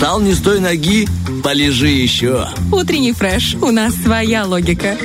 Встал не с той ноги, полежи еще. Утренний фреш. У нас своя логика.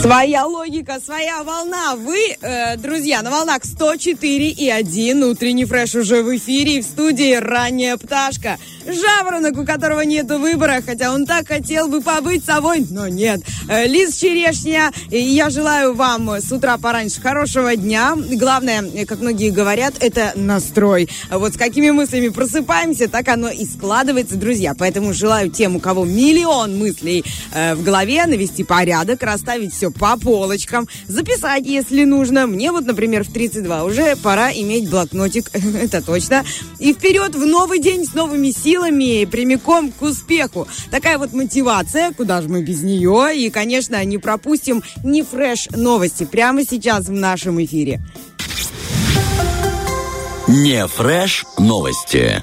Своя логика, своя волна. Вы, э, друзья, на волнах 104 и 1. Утренний фреш уже в эфире. И в студии ранняя пташка. Жаворонок, у которого нет выбора, хотя он так хотел бы побыть собой, но нет. Э, Лиз Черешня, я желаю вам с утра пораньше хорошего дня. Главное, э, как многие говорят, это настрой. Вот с какими мыслями просыпаемся, так оно и складывается, друзья. Поэтому желаю тем, у кого миллион мыслей э, в голове, навести порядок, расставить все по полочкам, записать, если нужно. Мне вот, например, в 32 уже пора иметь блокнотик, это точно. И вперед в новый день с новыми силами, прямиком к успеху. Такая вот мотивация, куда же мы без нее. И, конечно, не пропустим ни фреш новости прямо сейчас в нашем эфире. Не фреш новости.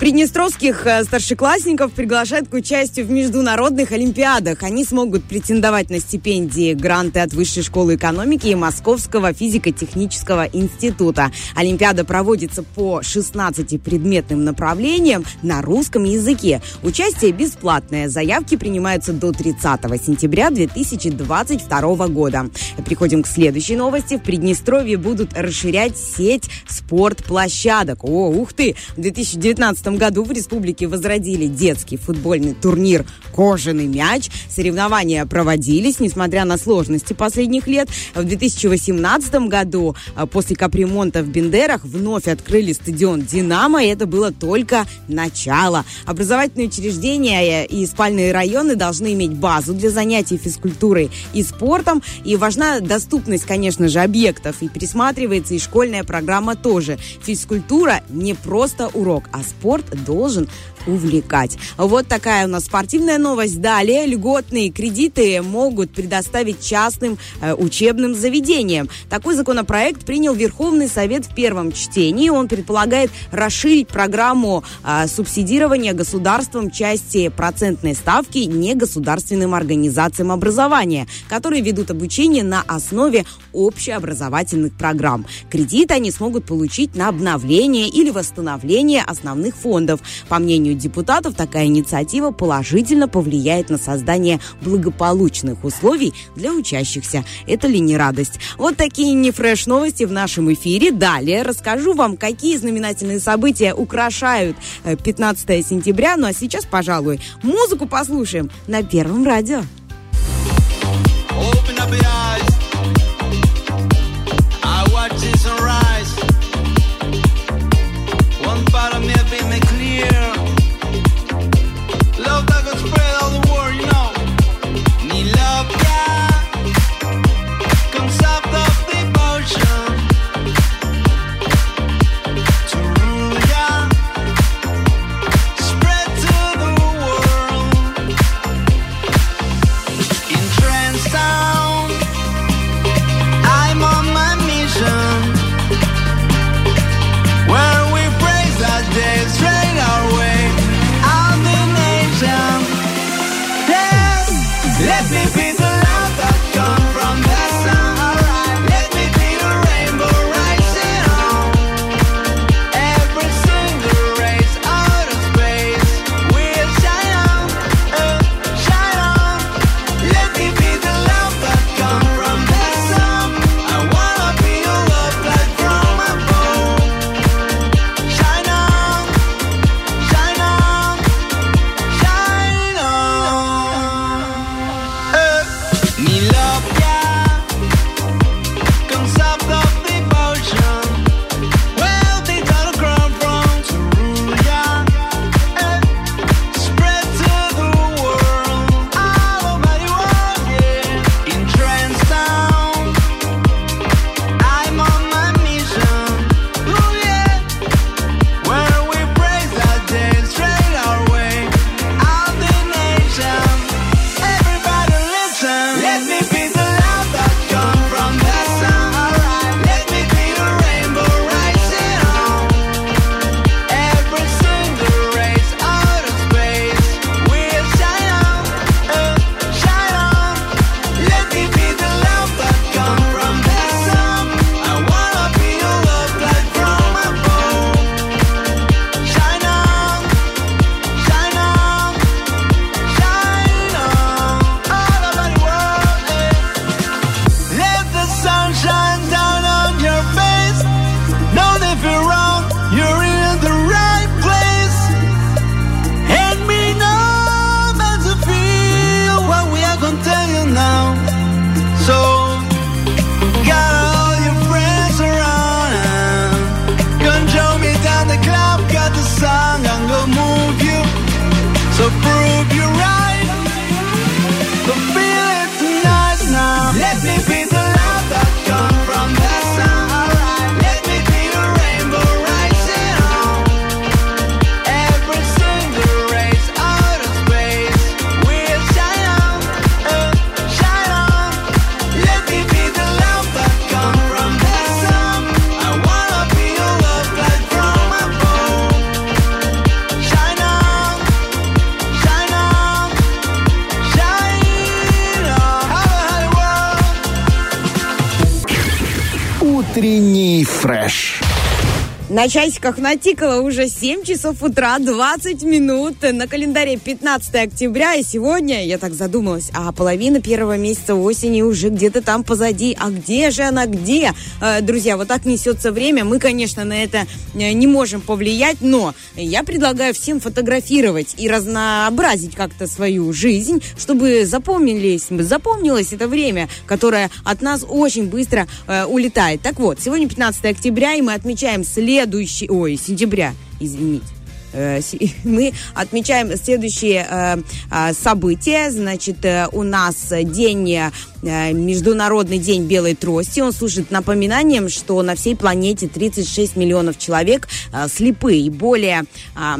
Приднестровских э, старшеклассников приглашают к участию в международных олимпиадах. Они смогут претендовать на стипендии, гранты от Высшей школы экономики и Московского физико-технического института. Олимпиада проводится по 16 предметным направлениям на русском языке. Участие бесплатное. Заявки принимаются до 30 сентября 2022 года. Приходим к следующей новости. В Приднестровье будут расширять сеть спортплощадок. О, ух ты! В 2019 году в республике возродили детский футбольный турнир «Кожаный мяч». Соревнования проводились, несмотря на сложности последних лет. В 2018 году а, после капремонта в Бендерах вновь открыли стадион «Динамо», и это было только начало. Образовательные учреждения и спальные районы должны иметь базу для занятий физкультурой и спортом. И важна доступность, конечно же, объектов. И присматривается и школьная программа тоже. Физкультура не просто урок, а спорт должен увлекать. Вот такая у нас спортивная новость. Далее льготные кредиты могут предоставить частным э, учебным заведениям. Такой законопроект принял Верховный Совет в первом чтении. Он предполагает расширить программу э, субсидирования государством части процентной ставки негосударственным организациям образования, которые ведут обучение на основе общеобразовательных программ. Кредит они смогут получить на обновление или восстановление основных фондов. По мнению депутатов, такая инициатива положительно повлияет на создание благополучных условий для учащихся. Это ли не радость? Вот такие нефреш новости в нашем эфире. Далее расскажу вам, какие знаменательные события украшают 15 э, сентября. Ну а сейчас, пожалуй, музыку послушаем на Первом радио. Open up your eyes. На часиках натикало уже 7 часов утра, 20 минут. На календаре 15 октября. И сегодня я так задумалась, а половина первого месяца осени уже где-то там позади. А где же она, где? Э, друзья, вот так несется время. Мы, конечно, на это э, не можем повлиять, но я предлагаю всем фотографировать и разнообразить как-то свою жизнь, чтобы запомнились, запомнилось это время, которое от нас очень быстро э, улетает. Так вот, сегодня 15 октября, и мы отмечаем след следующий, ой, сентября, извините, мы отмечаем следующие э, а, события. Значит, э, у нас день, Международный день белой трости. Он служит напоминанием, что на всей планете 36 миллионов человек слепые. И более а,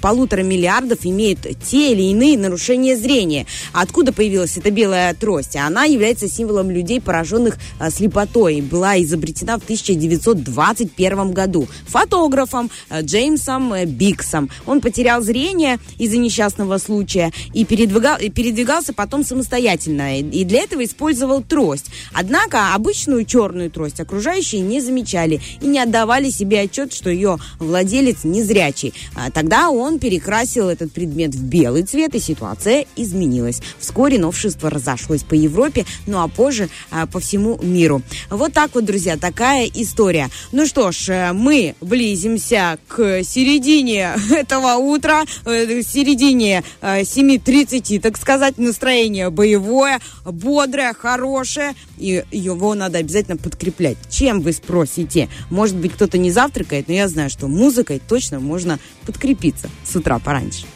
полутора миллиардов имеют те или иные нарушения зрения. Откуда появилась эта белая трость? Она является символом людей, пораженных слепотой. Была изобретена в 1921 году фотографом Джеймсом Бикс Феликсом. Он потерял зрение из-за несчастного случая и передвигал, передвигался потом самостоятельно. И для этого использовал трость. Однако обычную черную трость окружающие не замечали и не отдавали себе отчет, что ее владелец незрячий. А тогда он перекрасил этот предмет в белый цвет, и ситуация изменилась. Вскоре новшество разошлось по Европе, ну а позже а, по всему миру. Вот так вот, друзья, такая история. Ну что ж, э, мы близимся к середине этого утра, э, в середине 7.30, э, так сказать, настроение боевое, бодрое, хорошее, и его надо обязательно подкреплять. Чем вы спросите? Может быть, кто-то не завтракает, но я знаю, что музыкой точно можно подкрепиться с утра пораньше.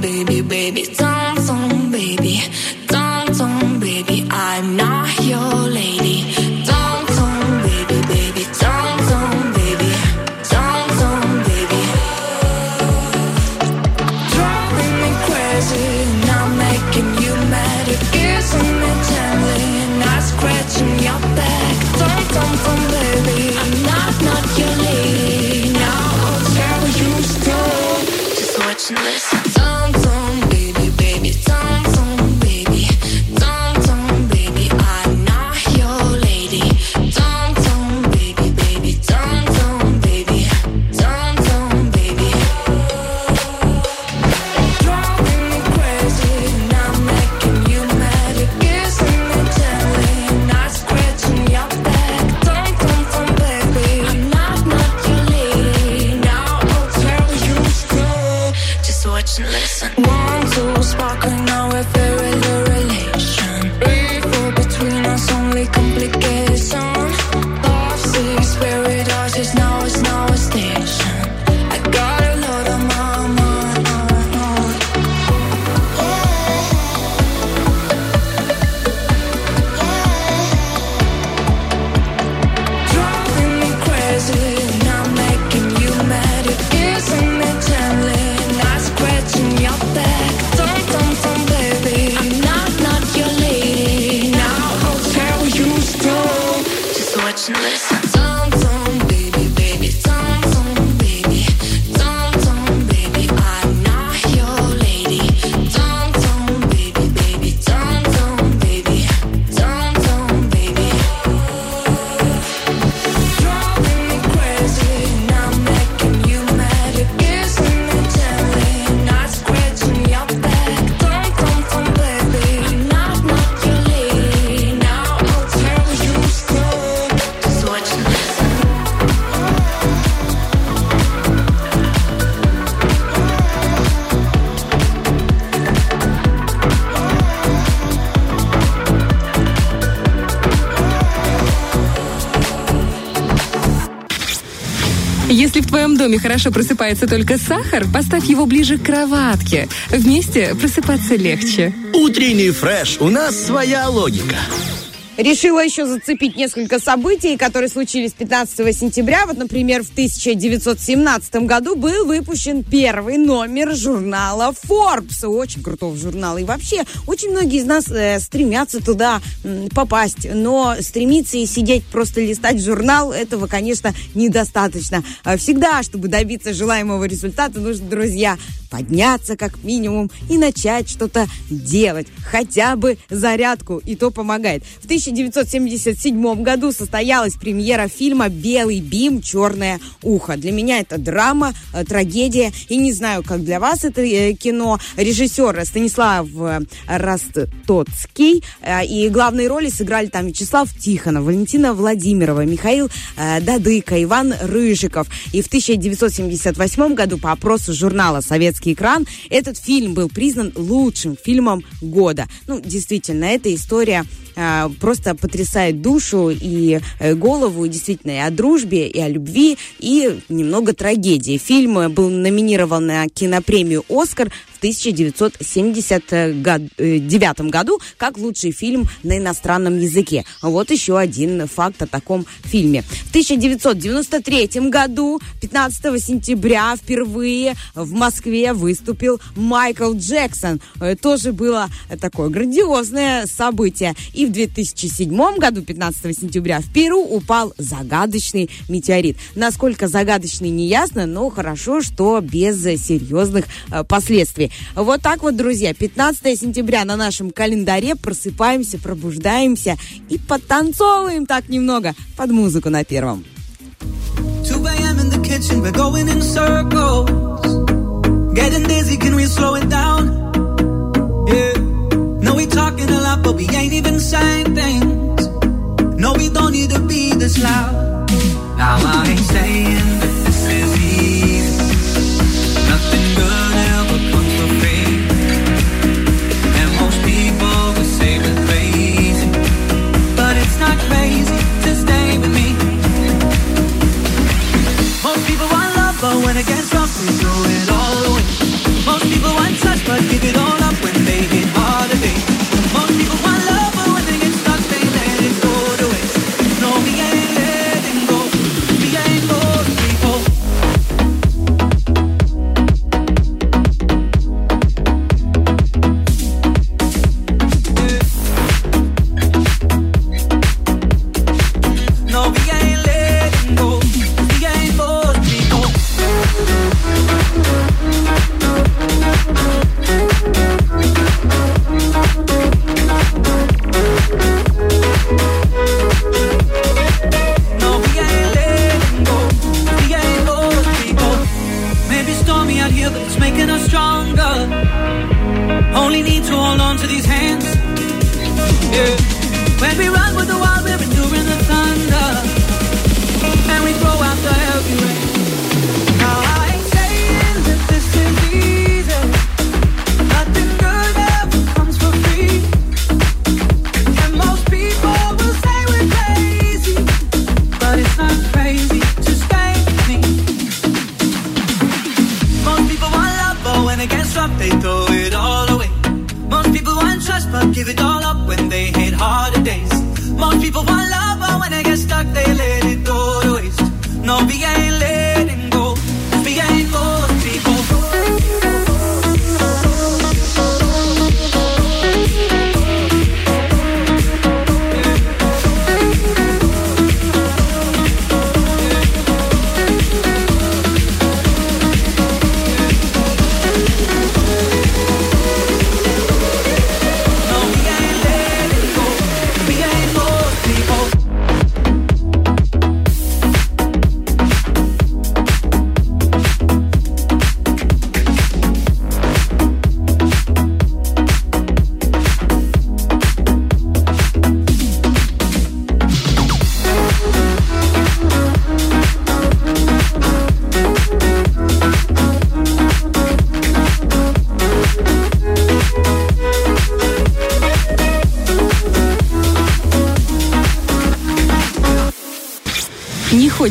baby, baby, baby. I'm not your lady. Don't baby, baby. Don't baby. Don't baby. Driving me crazy, not making you mad. Me gently, not scratching your back. Don't baby. I'm not, not your lady. Now I'll tell you. Just watch and в твоем доме хорошо просыпается только сахар, поставь его ближе к кроватке. Вместе просыпаться легче. Утренний фреш. У нас своя логика. Решила еще зацепить несколько событий, которые случились 15 сентября. Вот, например, в 1917 году был выпущен первый номер журнала Forbes. Очень крутого журнала. И вообще, очень многие из нас э, стремятся туда м, попасть. Но стремиться и сидеть, просто листать журнал, этого, конечно, недостаточно. А Всегда, чтобы добиться желаемого результата, нужно, друзья, подняться как минимум и начать что-то делать. Хотя бы зарядку, и то помогает. В 1977 году состоялась премьера фильма «Белый бим. Черное ухо». Для меня это драма, э, трагедия, и не знаю, как для вас это э, кино. Режиссер Станислав э, Ростоцкий, и главные роли сыграли там Вячеслав Тихонов, Валентина Владимирова, Михаил Дадыка, Иван Рыжиков. И в 1978 году по опросу журнала «Советский экран» этот фильм был признан лучшим фильмом года. Ну, действительно, эта история э, просто потрясает душу и э, голову, и действительно, и о дружбе, и о любви, и немного трагедии. Фильм был номинирован на кинопремию «Оскар» в 1979 году как лучший фильм на иностранном языке. Вот еще один факт о таком фильме. В 1993 году, 15 сентября, впервые в Москве выступил Майкл Джексон. Э, Тоже было такое грандиозное событие. И в 2007 году, 15 сентября, в Перу упал загадочный метеорит. Насколько загадочный, не ясно, но хорошо, что без серьезных э, последствий. Вот так вот, друзья, 15 сентября на нашем календаре просыпаемся, пробуждаемся и подтанцовываем так немного под музыку на первом. 2 a.m. in the kitchen, we're going in circles. Getting dizzy, can we slow it down? Yeah. No, we talking a lot, but we ain't even saying things. No, we don't need to be this loud. Now I ain't saying gets rough, they throw it all away. Most people want touch, but give it all up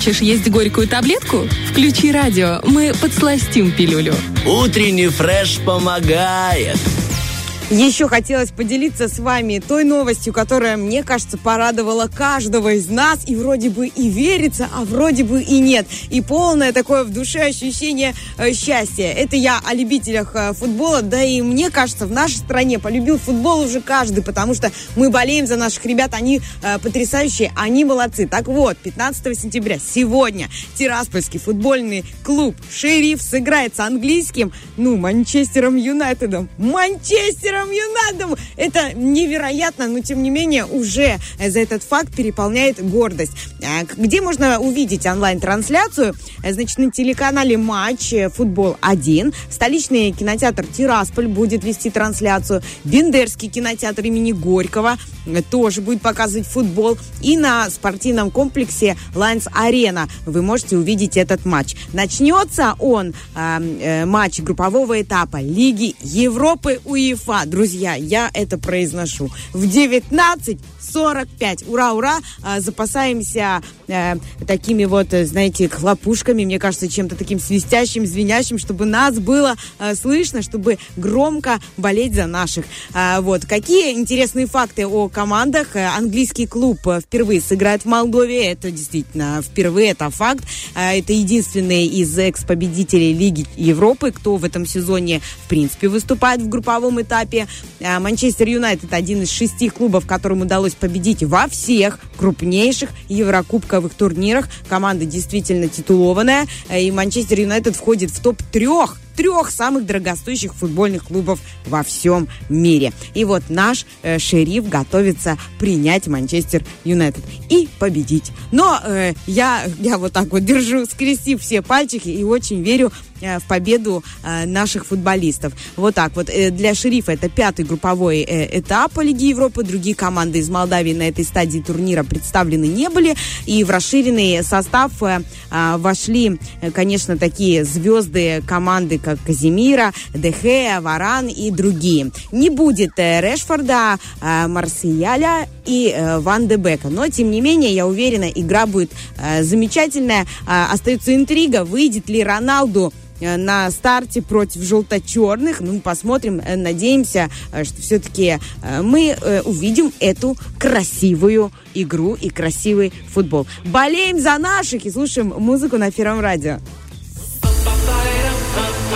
хочешь есть горькую таблетку? Включи радио, мы подсластим пилюлю. Утренний фреш помогает. Еще хотелось поделиться с вами той новостью, которая, мне кажется, порадовала каждого из нас. И вроде бы и верится, а вроде бы и нет. И полное такое в душе ощущение счастья. Это я о любителях э, футбола. Да и мне кажется, в нашей стране полюбил футбол уже каждый, потому что мы болеем за наших ребят. Они э, потрясающие, они молодцы. Так вот, 15 сентября, сегодня, Тираспольский футбольный клуб «Шериф» сыграет с английским, ну, Манчестером Юнайтедом. Манчестером Юнайтедом! Это невероятно, но тем не менее уже за этот факт переполняет гордость. Где можно увидеть онлайн-трансляцию? Э, Значит, на телеканале «Матч» э, «Футбол 1». Столичный кинотеатр «Тирасполь» будет вести трансляцию. Бендерский кинотеатр имени Горького э, тоже будет показывать футбол. И на спортивном комплексе «Лайнс Арена» вы можете увидеть этот матч. Начнется он, э, э, матч группового этапа Лиги Европы УЕФА. Друзья, я это произношу. В 19.45. Ура, ура! А, запасаемся э, такими вот, э, знаете, хлопушками, мне кажется, чем-то таким свистящим, звенящим, чтобы нас было э, слышно, чтобы громко болеть за наших. А, вот. Какие интересные факты о командах? Э, Английский клуб э, впервые сыграет в Молдове. Это действительно впервые, это факт. А, Это единственный из экс-победителей Лиги Европы, кто в этом сезоне, в принципе, выступает в групповом этапе. Манчестер Юнайтед один из шести клубов, которым удалось победить во всех крупнейших еврокубковых турнирах. Команда действительно титулованная. Э, И Манчестер Юнайтед входит в топ трех самых дорогостоящих футбольных клубов во всем мире. И вот наш э, шериф готовится принять Манчестер Юнайтед и победить. Но э, я, я вот так вот держу, скрестив все пальчики и очень верю э, в победу э, наших футболистов. Вот так вот. Э, Для шерифа это пятый групповой этап Лиги Европы. Другие команды из Молдавии на этой стадии турнира представлены не были. И в расширенный состав а, вошли, конечно, такие звезды команды, как Казимира, Дехея, Варан и другие. Не будет э, Решфорда, э, Марсияля и э, Ван де Бека. Но, тем не менее, я уверена, игра будет замечательная. А, Остается интрига, выйдет ли Роналду на старте против желто-черных. Ну, посмотрим, надеемся, что все-таки мы увидим эту красивую игру и красивый футбол. Болеем за наших и слушаем музыку на Первом радио.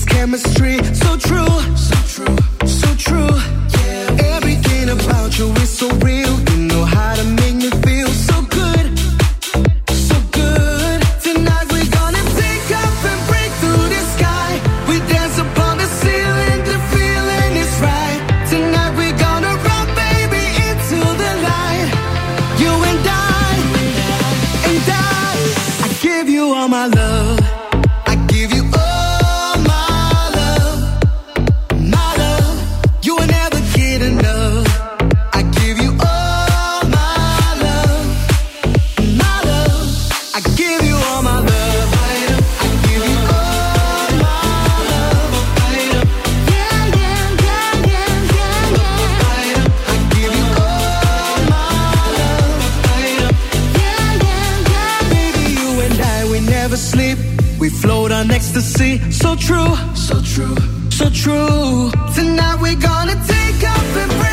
say chemistry. So true, so true, so true. Yeah. Everything about you is so real. Ecstasy. So true, so true, so true. Tonight we're gonna take off and break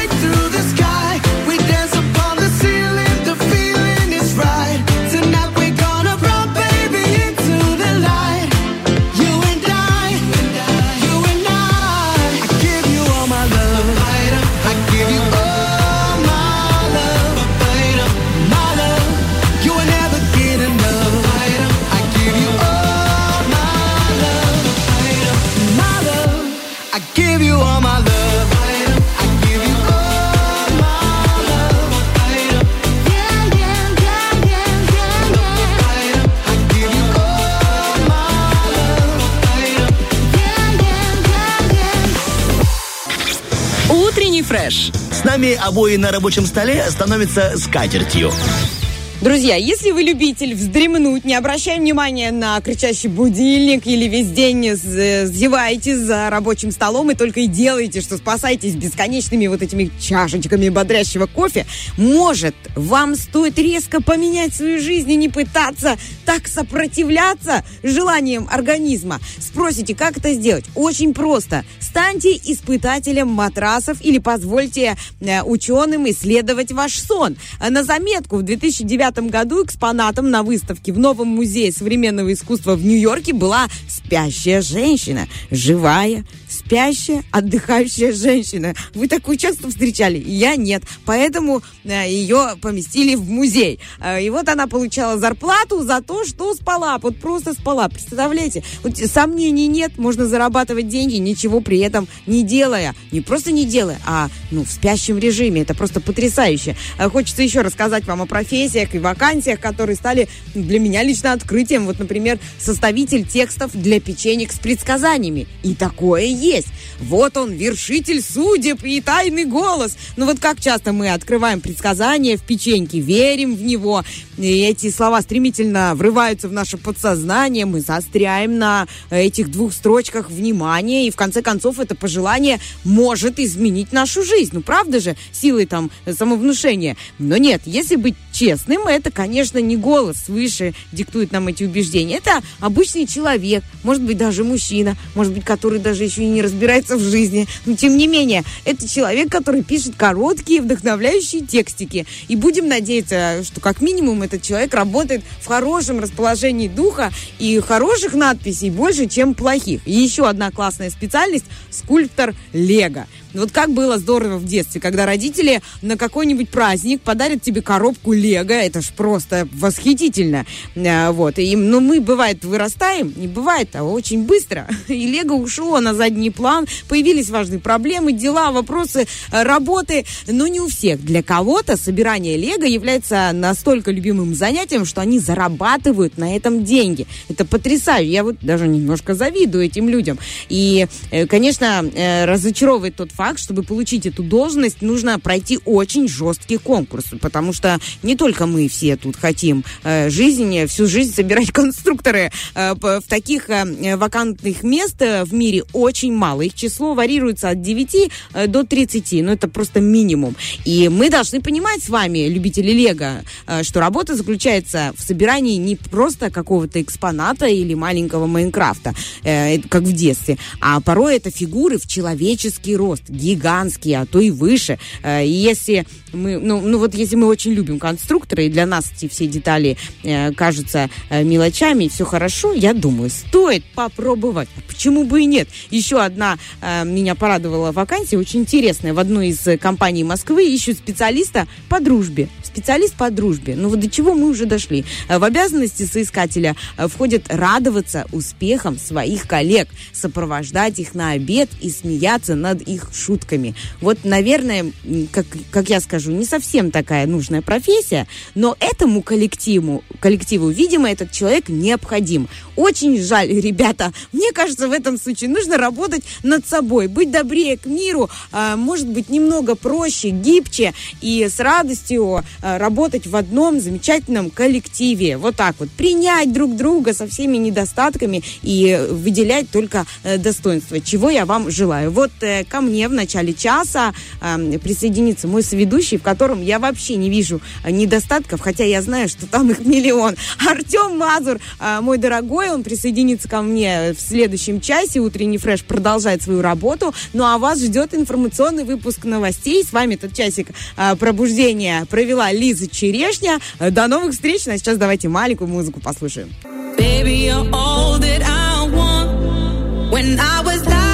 Фреш. С нами обои на рабочем столе становятся скатертью. Друзья, если вы любитель вздремнуть, не обращая внимания на кричащий будильник или весь день зеваете за рабочим столом и только и делаете, что спасаетесь бесконечными вот этими чашечками бодрящего кофе, может, вам стоит резко поменять свою жизнь и не пытаться так сопротивляться желаниям организма. Спросите, как это сделать? Очень просто. Станьте испытателем матрасов или позвольте э, ученым исследовать ваш сон. На заметку, в 2009 году экспонатом на выставке в Новом музее современного искусства в Нью-Йорке была спящая женщина. Живая, спящая, отдыхающая женщина. Вы такую часто встречали? Я нет. Поэтому э, ее поместили в музей. Э, И вот она получала зарплату за то, что спала. Вот просто спала. Представляете? Вот сомнений нет. Можно зарабатывать деньги, ничего при этом не делая. Не просто не делая, а ну, в спящем режиме. Это просто потрясающе. Э, Хочется еще рассказать вам о профессиях и вакансиях, которые стали для меня лично открытием. Вот, например, составитель текстов для печенек с предсказаниями. И такое есть. Вот он, вершитель судеб и тайный голос. Ну вот как часто мы открываем предсказания в печеньке, верим в него, и эти слова стремительно врываются в наше подсознание, мы заостряем на этих двух строчках внимание, и в конце концов это пожелание может изменить нашу жизнь. Ну правда же, силой там самовнушения. Но нет, если быть честным, это, конечно, не голос свыше диктует нам эти убеждения. Это обычный человек, может быть, даже мужчина, может быть, который даже еще и не разбирается в жизни. Но, тем не менее, это человек, который пишет короткие, вдохновляющие текстики. И будем надеяться, что как минимум этот человек работает в хорошем расположении духа и хороших надписей больше, чем плохих. И еще одна классная специальность – скульптор Лего. Вот как было здорово в детстве, когда родители на какой-нибудь праздник подарят тебе коробку Лего, это ж просто восхитительно. А, Вот, и, ну, мы, бывает, вырастаем, не бывает, а очень быстро. И Лего ушло на задний план, появились важные проблемы, дела, вопросы, э, работы, но не у всех. Для кого-то собирание Лего является настолько любимым занятием, что они зарабатывают на этом деньги. Это потрясающе. Я вот даже немножко завидую этим людям. И, э, конечно, э, разочаровывает тот факт, чтобы получить эту должность, нужно пройти очень жесткий конкурс, потому что не только мы все тут хотим э, жизнь, всю жизнь собирать конструкторы. Э, в таких э, вакантных мест э, в мире очень мало. Их число варьируется от 9 э, до 30, но это просто минимум. И мы должны понимать с вами, любители Лего, э, что работа заключается в собирании не просто какого-то экспоната или маленького Майнкрафта, э, как в детстве, а порой это фигуры в человеческий рост, гигантские, а то и выше. Э, И если мы, ну, ну вот если мы очень любим конструкторы, и для нас эти все детали э, кажутся э, мелочами, все хорошо, я думаю, стоит попробовать. А Почему бы и нет? Еще одна э, меня порадовала вакансия, очень интересная. В одной из э, компаний Москвы ищут специалиста по дружбе. Специалист по дружбе. Ну вот до чего мы уже дошли. Э, В обязанности соискателя входит радоваться успехам своих коллег, сопровождать их на обед и смеяться над их шутками. Вот, наверное, как, как я скажу, не совсем такая нужная профессия, но этому коллективу, коллективу, видимо, этот человек необходим. Очень жаль, ребята. Мне кажется, в этом случае нужно работать над собой, быть добрее к миру, а, может быть, немного проще, гибче и с радостью а, работать в одном замечательном коллективе. Вот так вот. Принять друг друга со всеми недостатками и выделять только э, достоинства, чего я вам желаю. Вот э, ко мне в начале часа э, присоединится мой соведущий, в котором я вообще не вижу э, недостатков, хотя я знаю, что там их миллион. Артем Мазур, э, мой дорогой, он присоединится ко мне в следующем часе. Утренний фреш продолжает свою работу. Ну а вас ждет информационный выпуск новостей. С вами этот часик э, пробуждения провела Лиза Черешня. Э, До новых встреч. Ну, а сейчас давайте маленькую музыку послушаем. Baby, you're all that I want. When I was lying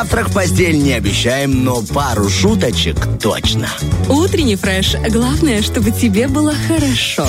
Завтрак в постель не обещаем, но пару шуточек точно. Утренний фреш. Главное, чтобы тебе было хорошо.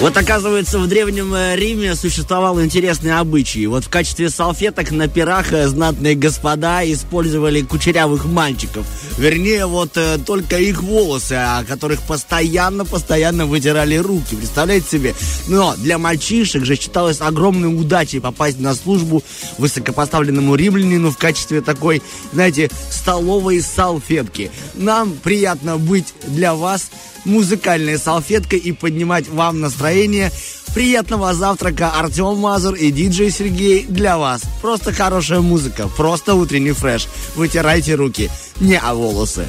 Вот оказывается, в Древнем э, Риме существовал интересный обычай. Вот в качестве салфеток на пирах э, знатные господа использовали кучерявых мальчиков. Вернее, вот э, только их волосы, о которых постоянно-постоянно вытирали руки. Представляете себе? Но для мальчишек же считалось огромной удачей попасть на службу высокопоставленному римлянину в качестве такой, знаете, столовой салфетки. Нам приятно быть для вас музыкальной салфеткой и поднимать вам настроение. Приятного завтрака, Артем Мазур и диджей Сергей для вас. Просто хорошая музыка, просто утренний фреш. Вытирайте руки, не о волосы.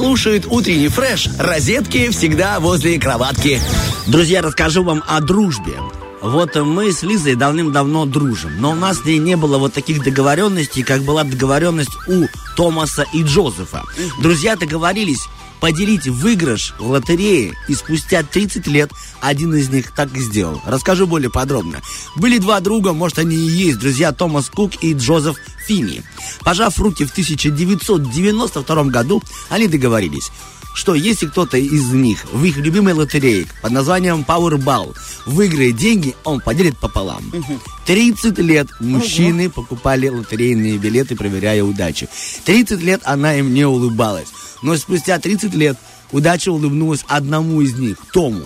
Слушает утренний фреш, розетки всегда возле кроватки. Друзья, расскажу вам о дружбе. Вот мы с Лизой давным-давно дружим, но у нас с ней не было вот таких договоренностей, как была договоренность у Томаса и Джозефа. Друзья договорились поделить выигрыш в лотерее, и спустя 30 лет один из них так и сделал. Расскажу более подробно. Были два друга, может они и есть друзья Томас Кук и Джозеф Финни. Пожав руки в 1992 году, они договорились. что если кто-то из них в их любимой лотерее под названием Powerball выиграет деньги, он поделит пополам. 30 лет мужчины покупали лотерейные билеты, проверяя удачу. 30 лет она им не улыбалась. Но спустя 30 лет удача улыбнулась одному из них, Тому.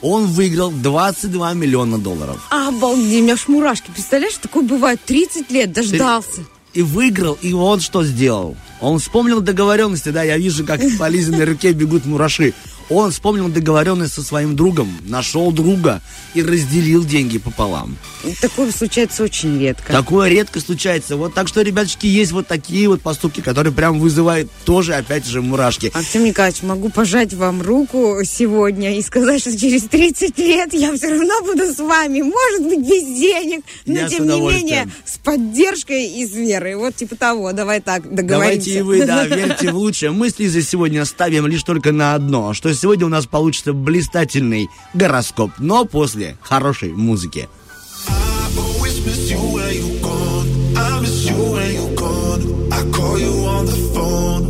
Он выиграл 22 миллиона долларов. Обалдеть, у меня аж мурашки. Представляешь, такое бывает 30 лет, дождался. И выиграл, и он что сделал? Он вспомнил договоренности, да, я вижу, как по Лизиной руке бегут мураши. Он вспомнил договоренность со своим другом, нашел друга и разделил деньги пополам. Такое случается очень редко. Такое редко случается. Вот так что, ребяточки, есть вот такие вот поступки, которые прям вызывают тоже, опять же, мурашки. Артем Николаевич, могу пожать вам руку сегодня и сказать, что через 30 лет я все равно буду с вами. Может быть, без денег, но Я тем не менее с поддержкой и с верой. Вот типа того. Давай так договоримся. Давайте и вы, да, верьте в лучшее. Мы с Лизой сегодня ставим лишь только на одно, что сегодня у нас получится блистательный гороскоп, но после хорошей музыки. I call you on the phone.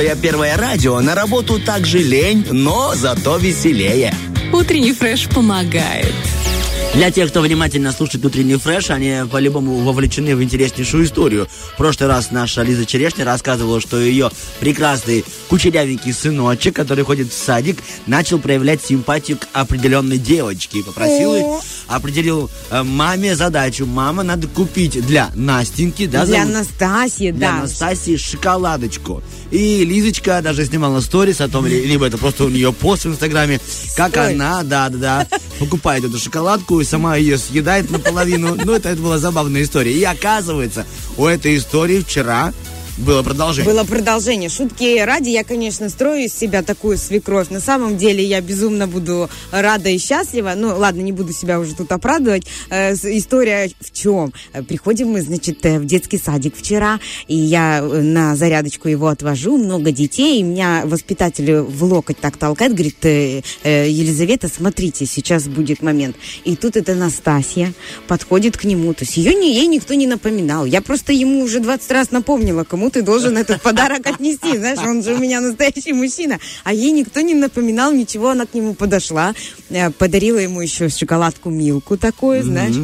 Слушая первое радио, на работу также лень, но зато веселее. Утренний фреш помогает. Для тех, кто внимательно слушает утренний фреш, они по-любому вовлечены в интереснейшую историю. В прошлый раз наша Лиза Черешня рассказывала, что ее прекрасный кучерявенький сыночек, который ходит в садик, начал проявлять симпатию к определенной девочке. И попросил, ее- определил э, маме задачу. Мама, надо купить для Настеньки, да, Для зовут? Анастасии, для да. Анастасии шоколадочку. И Лизочка даже снимала сторис о том, ли- либо это просто у нее пост в Инстаграме, как Стой. она, да-да-да, покупает эту шоколадку и сама ее съедает наполовину. Ну, это, это была забавная история. И оказывается, у этой истории вчера было продолжение. Было продолжение. Шутки ради, я, конечно, строю из себя такую свекровь. На самом деле я безумно буду рада и счастлива. Ну, ладно, не буду себя уже тут оправдывать. Э, история в чем? Э, Приходим мы, значит, э, в детский садик вчера, и я э, на зарядочку его отвожу, много детей, и меня воспитатель в локоть так толкает, говорит, «Э, Елизавета, смотрите, сейчас будет момент. И тут эта Настасья подходит к нему, то есть ее ей никто не напоминал. Я просто ему уже 20 раз напомнила, кому ты должен этот подарок отнести. Знаешь, он же у меня настоящий мужчина. А ей никто не напоминал ничего, она к нему подошла, э, подарила ему еще шоколадку Милку такую, знаешь.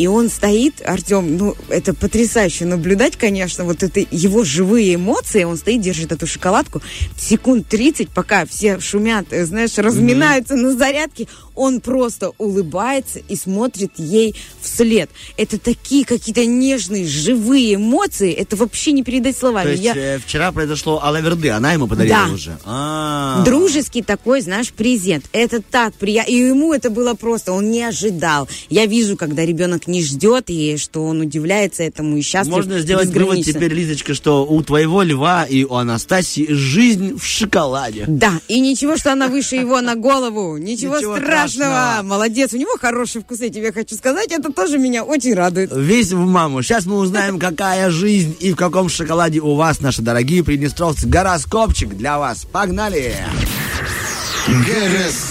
И он стоит, Артем, ну, это потрясающе наблюдать, конечно, вот это его живые эмоции. Он стоит, держит эту шоколадку секунд 30, пока все шумят, э, знаешь, разминаются на зарядке. Он просто улыбается и смотрит ей вслед. Это такие какие-то нежные, живые эмоции. Это вообще не передать словами. То есть Я- э, вчера произошло Алаверды, она ему подарила Да. уже. А. Дружеский такой, знаешь, презент. Это так приятно. И ему это было просто, он не ожидал. Я вижу, когда ребенок не ждет, и что он удивляется этому и счастлив. Можно сделать вывод теперь, Лизочка, что у твоего льва и у Анастасии жизнь в шоколаде. Да, и ничего, что она выше его на голову. Ничего, Ничего страшного. страшного. Молодец, у него хороший вкус, я тебе хочу сказать. Это тоже меня очень радует. Весь в маму. Сейчас мы узнаем, какая жизнь и в каком шоколаде у вас, наши дорогие приднестровцы. Гороскопчик для вас. Погнали! Гороскоп.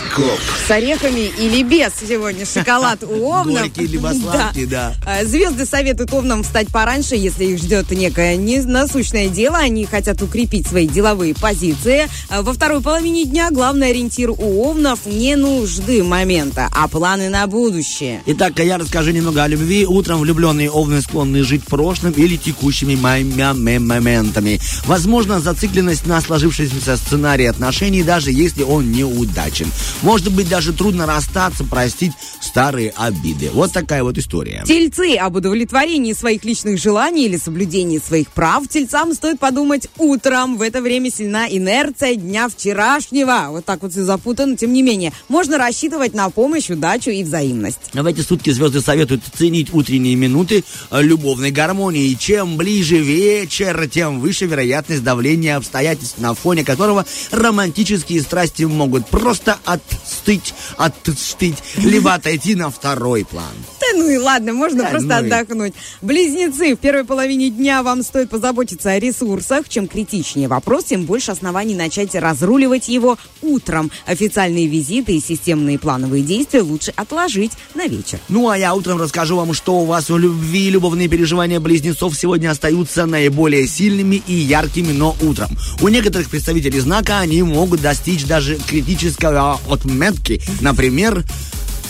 С орехами или без сегодня шоколад у овнов. Горький либо сладкий, да. А, Звезды советуют овнам встать пораньше, если их ждет некое насущное дело. Они хотят укрепить свои деловые позиции. А Во второй половине дня главный ориентир у овнов не нужды момента, а планы на будущее. Итак, я расскажу немного о любви. Утром влюбленные овны склонны жить прошлым или текущими моментами. Возможно, зацикленность на сложившемся сценарии отношений, даже если он неудачен. Может быть, даже трудно расстаться, простить старые обиды. Вот такая вот история. Тельцы об удовлетворении своих личных желаний или соблюдении своих прав тельцам стоит подумать утром. В это время сильна инерция дня вчерашнего. Вот так вот все запутано. Тем не менее, можно рассчитывать на помощь, удачу и взаимность. В эти сутки звезды советуют ценить утренние минуты э, любовной гармонии. Чем ближе вечер, тем выше вероятность давления обстоятельств, на фоне которого романтические страсти могут просто отстыть, отстыть, либо отойти на второй план. Да ну и ладно, можно Да просто ну и- отдохнуть. Близнецы, в первой половине дня вам стоит позаботиться о ресурсах. Чем критичнее вопрос, тем больше оснований начать разруливать его утром. Официальные визиты и системные плановые действия лучше отложить на вечер. Ну, а я утром расскажу вам, что у вас у любви и любовные переживания близнецов сегодня остаются наиболее сильными и яркими, но утром. У некоторых представителей знака они могут достичь даже критического отметки, например,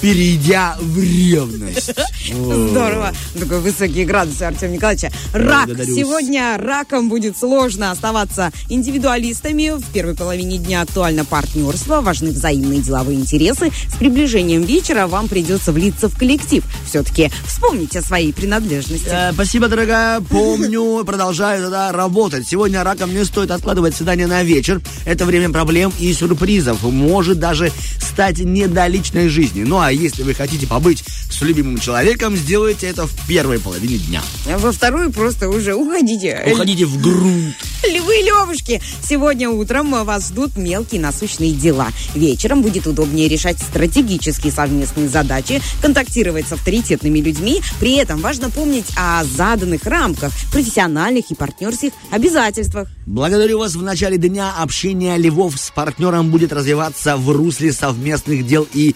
перейдя в ревность. Здорово. Такой высокие градусы Артема Николаевича. Рак. Благодарю. Сегодня раком будет сложно оставаться индивидуалистами. В первой половине дня актуально партнерство, важны взаимные деловые интересы. С приближением вечера вам придется влиться в коллектив. Все-таки вспомните о своей принадлежности. Э, Спасибо, дорогая. Помню, продолжаю тогда работать. Сегодня раком не стоит откладывать свидание на вечер. Это время проблем и сюрпризов. Может даже стать не до личной жизни. Ну а если вы хотите побыть с любимым человеком, сделайте это в первой половине дня. А Во вторую просто уже уходите. Уходите в грунт. Львы левушки, сегодня утром вас ждут мелкие насущные дела. Вечером будет удобнее решать стратегические совместные задачи, контактировать с авторитетными людьми. При этом важно помнить о заданных рамках, профессиональных и партнерских обязательствах. Благодарю вас. В начале дня общение львов с партнером будет развиваться в русле совместных дел и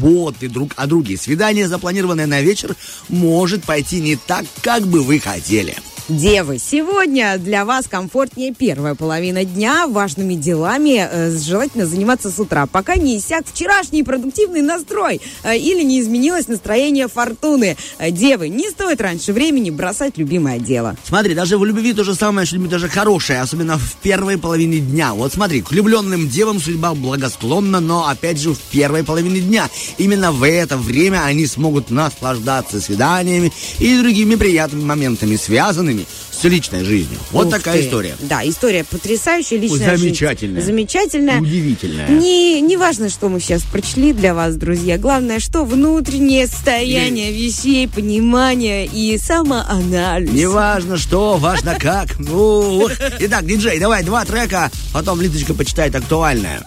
заботы друг о друге. Свидание, запланированное на вечер, может пойти не так, как бы вы хотели. Девы, сегодня для вас комфортнее первая половина дня. Важными делами э, желательно заниматься с утра, пока не иссяк вчерашний продуктивный настрой э, или не изменилось настроение фортуны. Э, девы, не стоит раньше времени бросать любимое дело. Смотри, даже в любви то же самое, что даже хорошее, особенно в первой половине дня. Вот смотри, к влюбленным девам судьба благосклонна, но опять же в первой половине дня. Именно в это время они смогут наслаждаться свиданиями и другими приятными моментами, связанными с личной жизнью. Вот Ух такая ты. история. Да, история потрясающая, личная жизнь. Замечательная. Замечательная. Удивительная. Не, не важно, что мы сейчас прочли для вас, друзья. Главное, что внутреннее состояние вещей, понимание и самоанализ. Не важно что, важно как. Ну, итак, диджей, давай два трека, потом Лидочка почитает актуальное.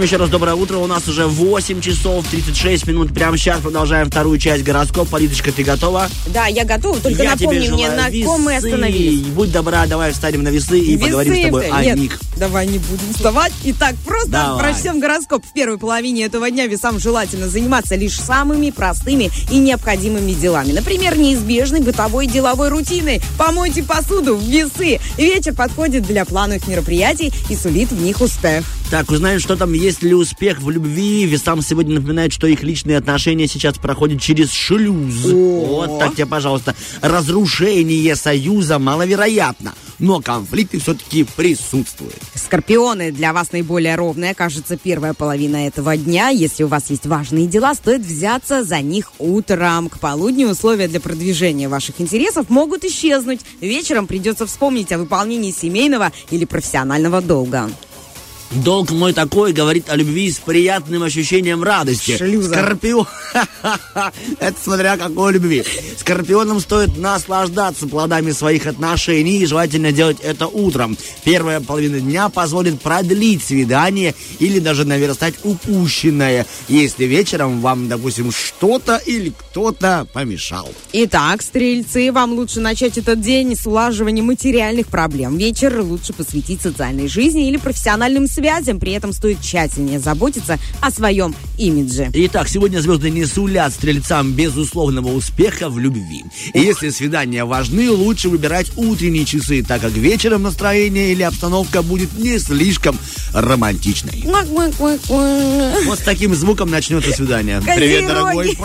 Всем еще раз доброе утро. У нас уже 8 часов 36 минут. Прямо сейчас продолжаем вторую часть гороскопа. Лидочка, ты готова? Да, я готова, только Я напомни мне, на ком мы весы. остановились. Будь добра, давай встанем на весы и Весы поговорим с тобой ты. о Нет, них. Давай не будем вставать. Итак, просто Давай. прочтем гороскоп. В первой половине этого дня весам желательно заниматься лишь самыми простыми и необходимыми делами. Например, неизбежной бытовой и деловой рутиной. Помойте посуду в весы. Вечер подходит для плановых мероприятий и сулит в них успех. Так, узнаем, что там, есть ли успех в любви. Весам сегодня напоминает, что их личные отношения сейчас проходят через шлюз. Вот так тебе, пожалуйста. Разрушение союза маловероятно, но конфликты все-таки присутствуют. Скорпионы, для вас наиболее ровная, кажется, первая половина этого дня. Если у вас есть важные дела, стоит взяться за них утром. К полудню условия для продвижения ваших интересов могут исчезнуть. Вечером придется вспомнить о выполнении семейного или профессионального долга. Долг мой такой говорит о любви с приятным ощущением радости. Шлюза. Скорпион. Это смотря какой любви. Скорпионам стоит наслаждаться плодами своих отношений и желательно делать это утром. Первая половина дня позволит продлить свидание или даже наверстать упущенное, если вечером вам, допустим, что-то или кто-то помешал. Итак, стрельцы, вам лучше начать этот день с улаживания материальных проблем. Вечер лучше посвятить социальной жизни или профессиональным связям. При этом стоит тщательнее заботиться о своем имидже. Итак, сегодня звезды не сулят стрельцам безусловного успеха в любви. И если свидания важны, лучше выбирать утренние часы, так как вечером настроение или обстановка будет не слишком романтичной. Вот с таким звуком начнется свидание. Привет, дорогой.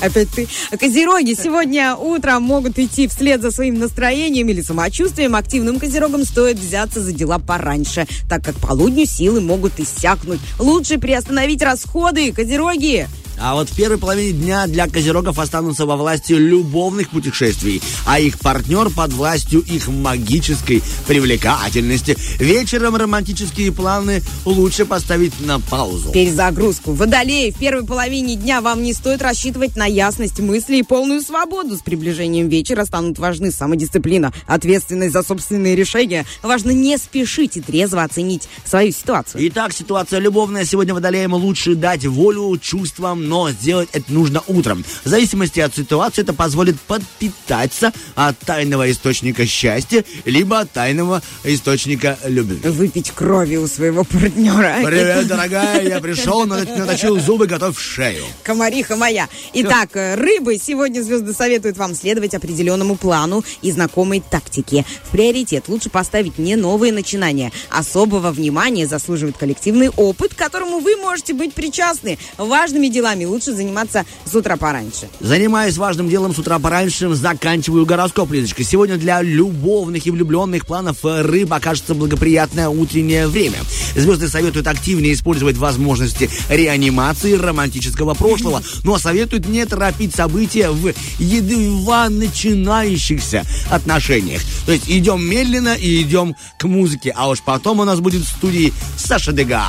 Опять ты. Козероги сегодня утром могут идти вслед за своим настроением или самочувствием. Активным козерогам стоит взяться за дела пораньше, так как полудню силы могут иссякнуть. Лучше приостановить расходы, козероги. А вот в первой половине дня для козерогов останутся во власти любовных путешествий, а их партнер под властью их магической привлекательности. Вечером романтические планы лучше поставить на паузу. Перезагрузку. Водолеи, в первой половине дня вам не стоит рассчитывать на ясность мыслей и полную свободу. С приближением вечера станут важны самодисциплина, ответственность за собственные решения. Важно не спешить и трезво оценить свою ситуацию. Итак, ситуация любовная. Сегодня водолеям лучше дать волю чувствам, но сделать это нужно утром. В зависимости от ситуации это позволит подпитаться от тайного источника счастья, либо от тайного источника любви. Выпить крови у своего партнера. Привет, дорогая, я пришел, нат- наточил зубы, готов в шею. Комариха моя. Итак, э, рыбы, сегодня звезды советуют вам следовать определенному плану и знакомой тактике. В приоритет лучше поставить не новые начинания. Особого внимания заслуживает коллективный опыт, к которому вы можете быть причастны. Важными делами лучше заниматься с утра пораньше. Занимаюсь важным делом с утра пораньше, заканчиваю гороскоп, Лизочка. Сегодня для любовных и влюбленных планов э, рыб окажется благоприятное утреннее время. Звезды советуют активнее использовать возможности реанимации романтического прошлого, но советуют не торопить события в едва начинающихся отношениях. То есть идем медленно и идем к музыке, а уж потом у нас будет в студии Саша Дега.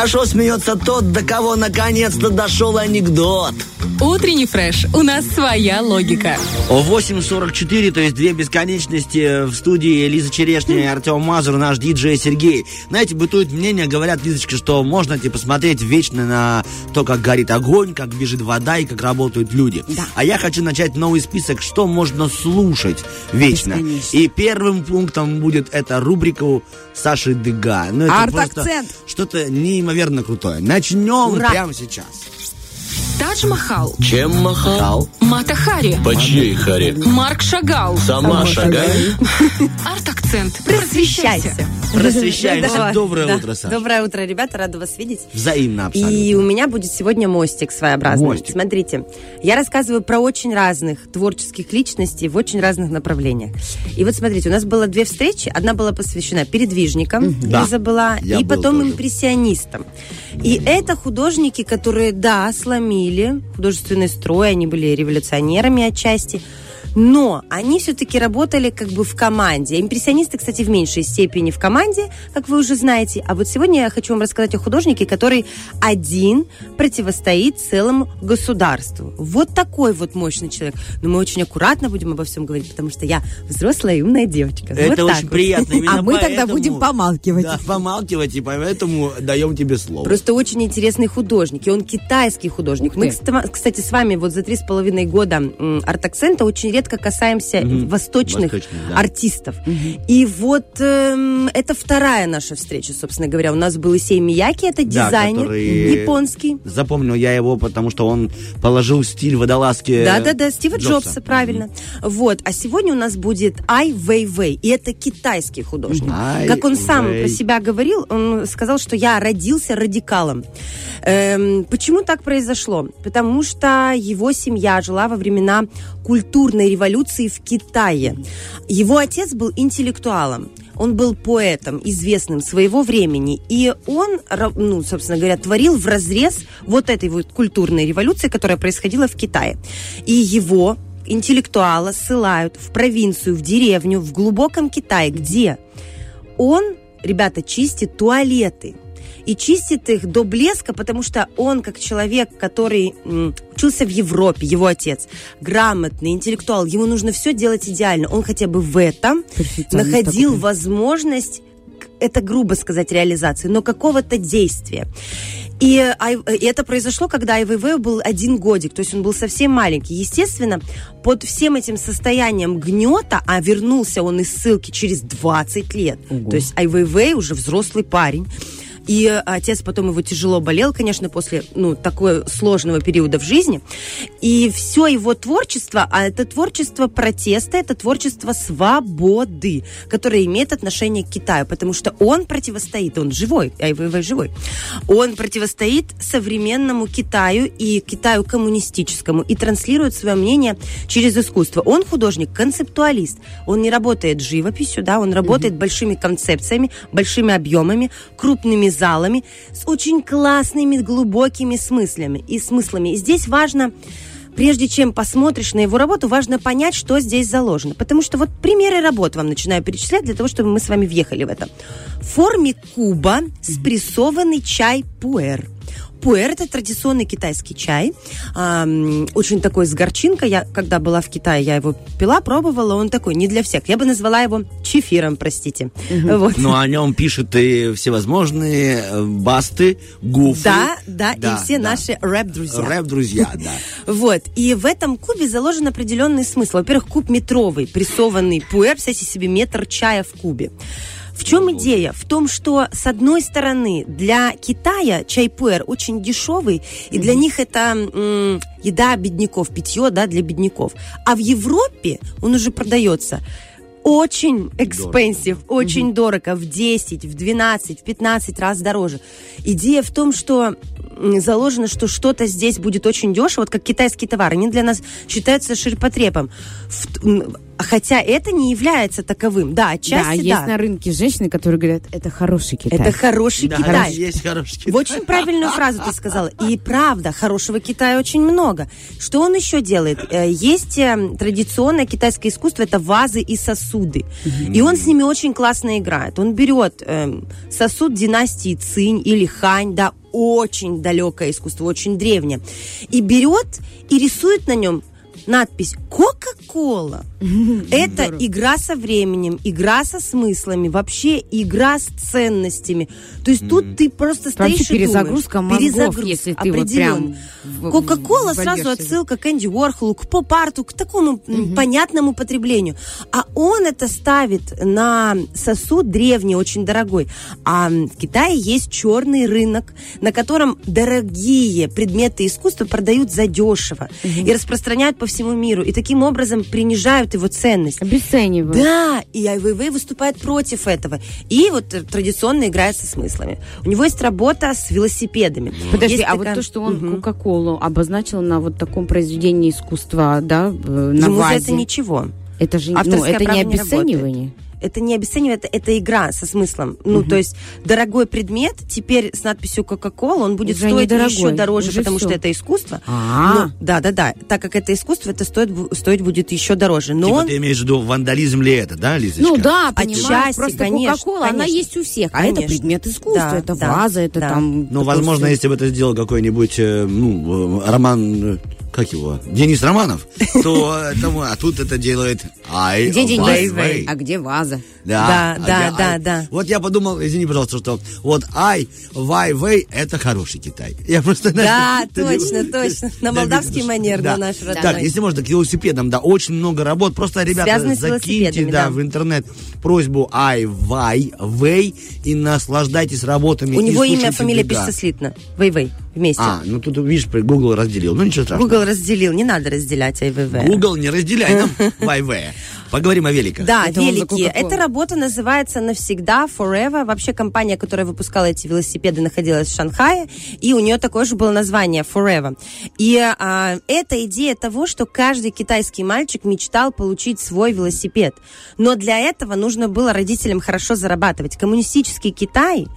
Хорошо смеется тот, до кого наконец-то дошел анекдот. Утренний фреш. У нас своя логика. О 8.44, то есть две бесконечности в студии Лиза Черешня и Артем Мазур, наш диджей Сергей. Знаете, бытует мнение, говорят, Лизочка, что можно типа смотреть вечно на то, как горит огонь, как бежит вода и как работают люди. Да. А я хочу начать новый список, что можно слушать вечно. Бесконечно. И первым пунктом будет эта рубрика Саши Дега. Ну, это просто Арт-акцент. Что-то неимоверно крутое. Начнем Ура. прямо сейчас. Тадж Махал. Чем махал? Мата Хари. По чьей харе? Марк Шагал. Сама шагай. Арт-акцент. Просвещайся. Просвещаемся. Давай. Доброе утро, Саша. Доброе утро, ребята, рада вас видеть. Взаимно абсолютно. И у меня будет сегодня мостик своеобразный. Мостик. Смотрите, я рассказываю про очень разных творческих личностей в очень разных направлениях. И вот смотрите, у нас было две встречи. Одна была посвящена передвижникам, Да. Лиза была, Я и был потом тоже. импрессионистам. И это художники, которые, да, сломили художественный строй, они были революционерами отчасти, но они все-таки работали как бы в команде. Импрессионисты, кстати, в меньшей степени в команде, как вы уже знаете. А вот сегодня я хочу вам рассказать о художнике, который один противостоит целому государству. Вот такой вот мощный человек. Но мы очень аккуратно будем обо всем говорить, потому что я взрослая и умная девочка. Это Вот очень вот. приятно. Именно А мы тогда будем помалкивать. Да, помалкивать, и поэтому даем тебе слово. Просто очень интересный художник, и он китайский художник. Мы, кстати, с вами вот за три с половиной года арт-акцента очень редко касаемся восточных Восточных, да. артистов. И вот эм, это вторая наша встреча, собственно говоря. У нас был Исей Мияки, это Да, дизайнер который- японский. Запомнил я его, потому что он положил стиль водолазки Да, да, да, Стива Джобса. Джобса, правильно. Вот. А сегодня у нас будет Ай Вэй Вэй. И это китайский художник. Ай как он сам Вэй. про себя говорил, он сказал, что я родился радикалом. Эм, почему так произошло? Потому что его семья жила во времена культурной революции в Китае. Его отец был интеллектуалом. Он был поэтом, известным своего времени. И он, ну, собственно говоря, творил в разрез вот этой вот культурной революции, которая происходила в Китае. И его интеллектуала ссылают в провинцию, в деревню, в глубоком Китае, где он, ребята, чистит туалеты. И чистит их до блеска, потому что он, как человек, который м, учился в Европе, его отец, грамотный, интеллектуал, ему нужно все делать идеально. Он хотя бы в этом находил такой. возможность, это грубо сказать, реализации, но какого-то действия. И, и это произошло, когда АйВВ был один годик, то есть он был совсем маленький. Естественно, под всем этим состоянием гнета, а вернулся он из ссылки через 20 лет, то есть АйВВ уже взрослый парень, и э, отец потом его тяжело болел, конечно, после ну, такого сложного периода в жизни. И все его творчество, а это творчество протеста, это творчество свободы, которое имеет отношение к Китаю, потому что он противостоит, он живой, АйВВ живой, он противостоит современному Китаю и Китаю коммунистическому и транслирует свое мнение через искусство. Он художник-концептуалист, он не работает живописью, да, он работает большими концепциями, большими объемами, крупными залами, с очень классными, глубокими смыслями и смыслами. И здесь важно Прежде чем посмотришь на его работу, важно понять, что здесь заложено. Потому что вот примеры работ вам начинаю перечислять для того, чтобы мы с вами въехали в это. В форме куба спрессованный чай пуэр. Пуэр – это традиционный китайский чай, очень такой с горчинкой. Я, когда была в Китае, я его пила, пробовала, он такой, не для всех. Я бы назвала его чефиром, простите. Вот. Но о нем пишут и всевозможные э, басты, гуфы. Да, да, и все наши рэп-друзья. Рэп-друзья, да. Вот. И в этом кубе заложен определенный смысл. Во-первых, куб метровый, прессованный пуэр, представьте себе метр чая в кубе. В чем идея? В том, что, с одной стороны, для Китая чай пуэр очень дешевый, и для них это м, еда бедняков, питье да, для бедняков. А в Европе он уже продается очень экспенсив, очень дорого, в 10, в 12, в 15 раз дороже. Идея в том, что заложено, что что-то здесь будет очень дешево, вот как китайские товары. Они для нас считаются ширпотребом. В- Хотя это не является таковым. Да, Да, отчасти есть да. на рынке женщины, которые говорят, это хороший Китай. Это хороший Да, Китай. есть хороший В очень правильную фразу ты сказала. И правда, хорошего Китая очень много. Что он еще делает? Э, Есть э, традиционное китайское искусство, это вазы и сосуды. И он с ними очень классно играет. Он берет эм, сосуд династии Цинь или Хань, да, очень далекое искусство, очень древнее. И берет и рисует на нем надпись Кока-кола. Это игра со временем, игра со смыслами, вообще игра с ценностями. То есть тут ты просто стоишь Вообще и перезагрузка мозгов, Перезагрузка, если ты вот прям Кока-кола сразу отсылка к Энди Уорхолу, к поп-арту, к такому м, понятному потреблению. А он это ставит на сосуд древний, очень дорогой. А в Китае есть черный рынок, на котором дорогие предметы искусства продают задешево и распространяют по всему миру. И таким образом принижают его ценность. Обесценивают. Да, и Айвейвей выступает против этого. И вот э, традиционно играет со смыслами. У него есть работа с велосипедами. Подожди, Есть а такая- вот то, что он. Кока-Колу обозначил на вот таком произведении искусства, да, э, на Ему за вазе. это ничего. Это же ну, это не не обесценивание. Это не обесценивание, это, это игра со смыслом. Ну, то есть дорогой предмет теперь с надписью Coca-Cola, он будет Уже стоить еще дороже, уже потому всё. что это искусство. Ну, да, да, да. Так как это искусство, это стоит, стоить будет еще дороже. Но Типа он... ты имеешь в виду вандализм ли это, да, Лизочка? Ну да, понимаешь, Отчасти, просто конечно, Кока-Кола, она конечно. есть у всех, а это Конечно. предмет искусства, Да, это да, ваза, это да. там... Ну, возможно, если бы это сделал какой-нибудь, э, ну, э, Роман, э, как его, Денис Романов, то этому, а тут это делает Ай? Вай-Вэй. А где ваза? Да, а да, где да, Ай? да. Вот я подумал, извини, пожалуйста, что вот Ай, Вай, Вэй, это хороший Китай. Я просто... Да, точно, точно. На молдавский манер, Да. на наш родной. Так, если можно, к велосипедам, да, очень много работ. Просто, ребята, закиньте, да, да. в интернет просьбу Ай, Вай, Вэй и наслаждайтесь работами. У него имя, фамилия пишется слитно. Вей-вей. Вместе. А, ну тут, видишь, Google разделил. Ну ничего страшного. Google разделил, не надо разделять АйВВ. Google не разделяй нам Вай-Вэй. Поговорим о великах. Да, Это. Coca-Cola. Эта работа называется «Навсегда», «Forever». Вообще компания, которая выпускала эти велосипеды, находилась в Шанхае, и у нее такое же было название «Forever». И а, это идея того, что каждый китайский мальчик мечтал получить свой велосипед. Но для этого нужно было родителям хорошо зарабатывать. Коммунистический Китай...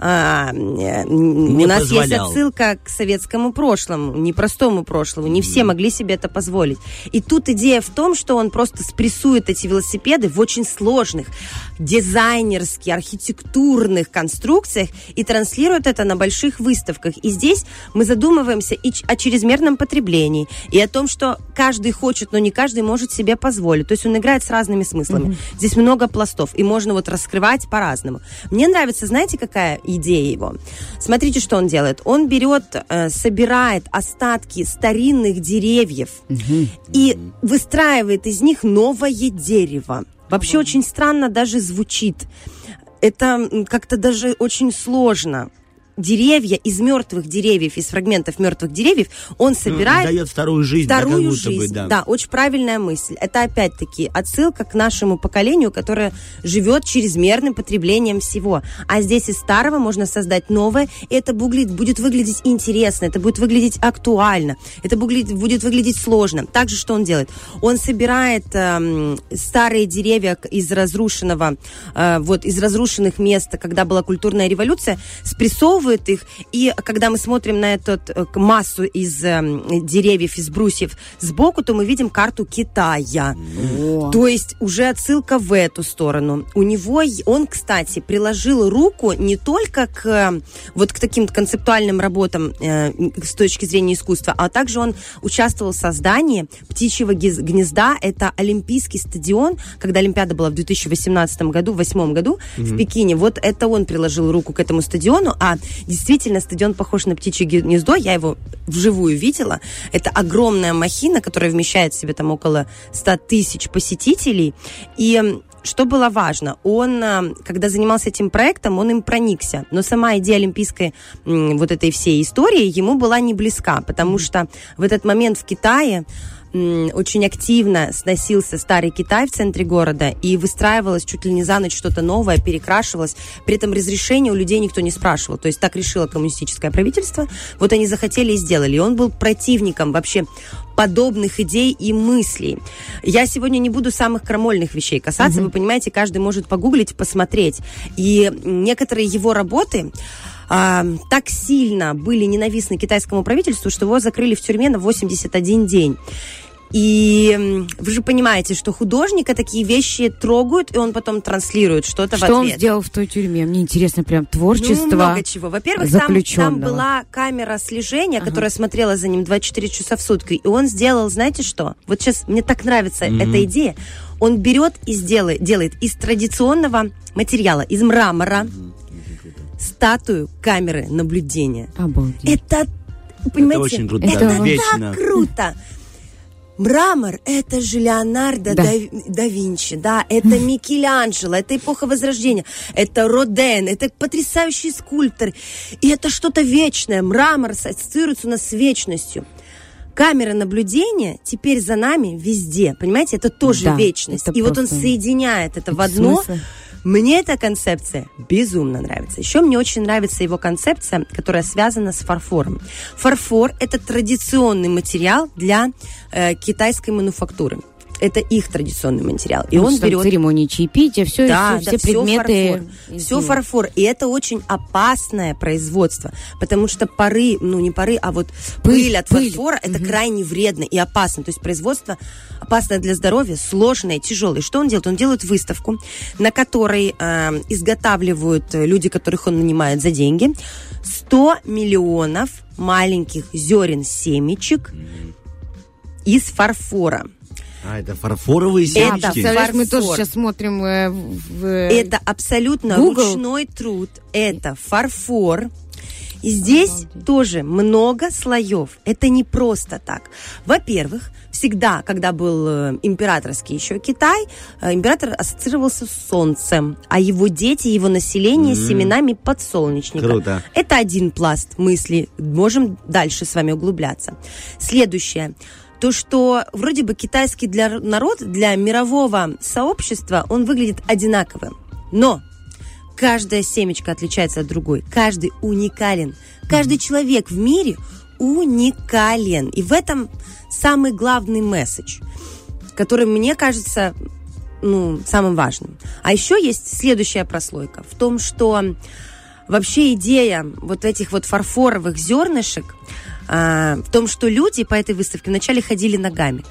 а, э, у нас есть позволял. отсылка к советскому прошлому, непростому прошлому. Не все могли себе это позволить. И тут идея в том, что он просто спрессует эти велосипеды в очень сложных дизайнерских, архитектурных конструкциях и транслирует это на больших выставках. И здесь мы задумываемся и о чрезмерном потреблении, и о том, что каждый хочет, но не каждый может себе позволить. То есть он играет с разными смыслами. Здесь много пластов, и можно вот раскрывать по-разному. Мне нравится, знаете, какая идея его? Смотрите, что он делает. Он берет, э, собирает остатки старинных деревьев и выстраивает из них новое дерево. Вообще очень странно даже звучит. Это как-то даже очень сложно. Деревья из мертвых деревьев, из фрагментов мертвых деревьев, он собирает Дает вторую жизнь. да, вторую бы, жизнь. да. да, очень правильная мысль. Это опять-таки отсылка к нашему поколению, которое живет чрезмерным потреблением всего. А здесь из старого можно создать новое, и это будет, будет выглядеть интересно, это будет выглядеть актуально, это будет, будет выглядеть сложно. Также что он делает? Он собирает эм, старые деревья из разрушенного, э, вот из разрушенных мест, когда была культурная революция, спрессовывает их, и когда мы смотрим на эту э, массу из эм, деревьев, из брусьев сбоку, то мы видим карту Китая. То есть уже отсылка в эту сторону. У него, он, кстати, приложил руку не только к э, вот к таким концептуальным работам э, с точки зрения искусства, а также он участвовал в создании птичьего гнезда. Это Олимпийский стадион, когда Олимпиада была в 2018 году, в 2008 году в Пекине. Вот это он приложил руку к этому стадиону, а действительно стадион похож на птичье гнездо. Я его вживую видела. Это огромная махина, которая вмещает в себе там около 100 тысяч посетителей. И что было важно, он, а, когда занимался этим проектом, он им проникся. Но сама идея олимпийской вот этой всей истории ему была не близка, потому что в этот момент в Китае очень активно сносился старый Китай в центре города и выстраивалось чуть ли не за ночь что-то новое, перекрашивалось. При этом разрешения у людей никто не спрашивал. То есть так решило коммунистическое правительство. Вот они захотели и сделали. И он был противником вообще подобных идей и мыслей. Я сегодня не буду самых крамольных вещей касаться. Вы понимаете, каждый может погуглить, посмотреть. И некоторые его работы а, так сильно были ненавистны китайскому правительству, что его закрыли в тюрьме на 81 день. И вы же понимаете, что художника такие вещи трогают, и он потом транслирует что-то в Что он ответ. сделал в той тюрьме? Мне интересно прям творчество Ну, много чего. Во-первых, там, там была камера слежения, которая смотрела за ним 24 часа в сутки. И он сделал, знаете что? Вот сейчас мне так нравится эта идея. Он берет и сделает, делает из традиционного материала, из мрамора, статую камеры наблюдения. Обалдеть. Это, понимаете, очень круто, это да, так вечно. круто. Мрамор – это же Леонардо Да. да. да Винчи, да, это Микеланджело, это эпоха Возрождения, это Роден, это потрясающий скульптор. И это что-то вечное. Мрамор ассоциируется у нас с вечностью. Камера наблюдения теперь за нами везде, понимаете, это тоже Да, вечность. это И вот он просто- соединяет это в Это одно. смысл. Мне эта концепция безумно нравится. Еще мне очень нравится его концепция, которая связана с фарфором. Фарфор – это традиционный материал для э, китайской мануфактуры. Это их традиционный материал. И Ну, он берет церемонии чаепития, все, да, все, да, предметы. фарфор. Все фарфор. И это очень опасное производство, потому что пары, ну не пары, а вот пыль, Пыль, от пыль. фарфора это крайне вредно и опасно. То есть производство опасное для здоровья, сложное, тяжелое. Что он делает? Он делает выставку, на которой э, изготавливают люди, которых он нанимает за деньги, 100 миллионов маленьких зерен семечек из фарфора. А, это фарфоровые Это семечки? Представляешь, мы тоже фарфор. сейчас смотрим э, в... в- Это абсолютно Google. ручной труд. Это фарфор. И здесь тоже много слоев. Это не просто так. Во-первых, всегда, когда был э, императорский еще Китай, э, император ассоциировался с солнцем, а его дети, его население с семенами подсолнечника. Круто. Это один пласт мысли. Можем дальше с вами углубляться. Следующее. То, что вроде бы китайский для народ, для мирового сообщества, он выглядит одинаковым. Но каждая семечка отличается от другой. Каждый уникален. Каждый человек в мире уникален. И в этом самый главный месседж, который мне кажется ну, самым важным. А еще есть следующая прослойка в том, что вообще идея вот этих вот фарфоровых зернышек а, в том, что люди по этой выставке вначале ходили ногами.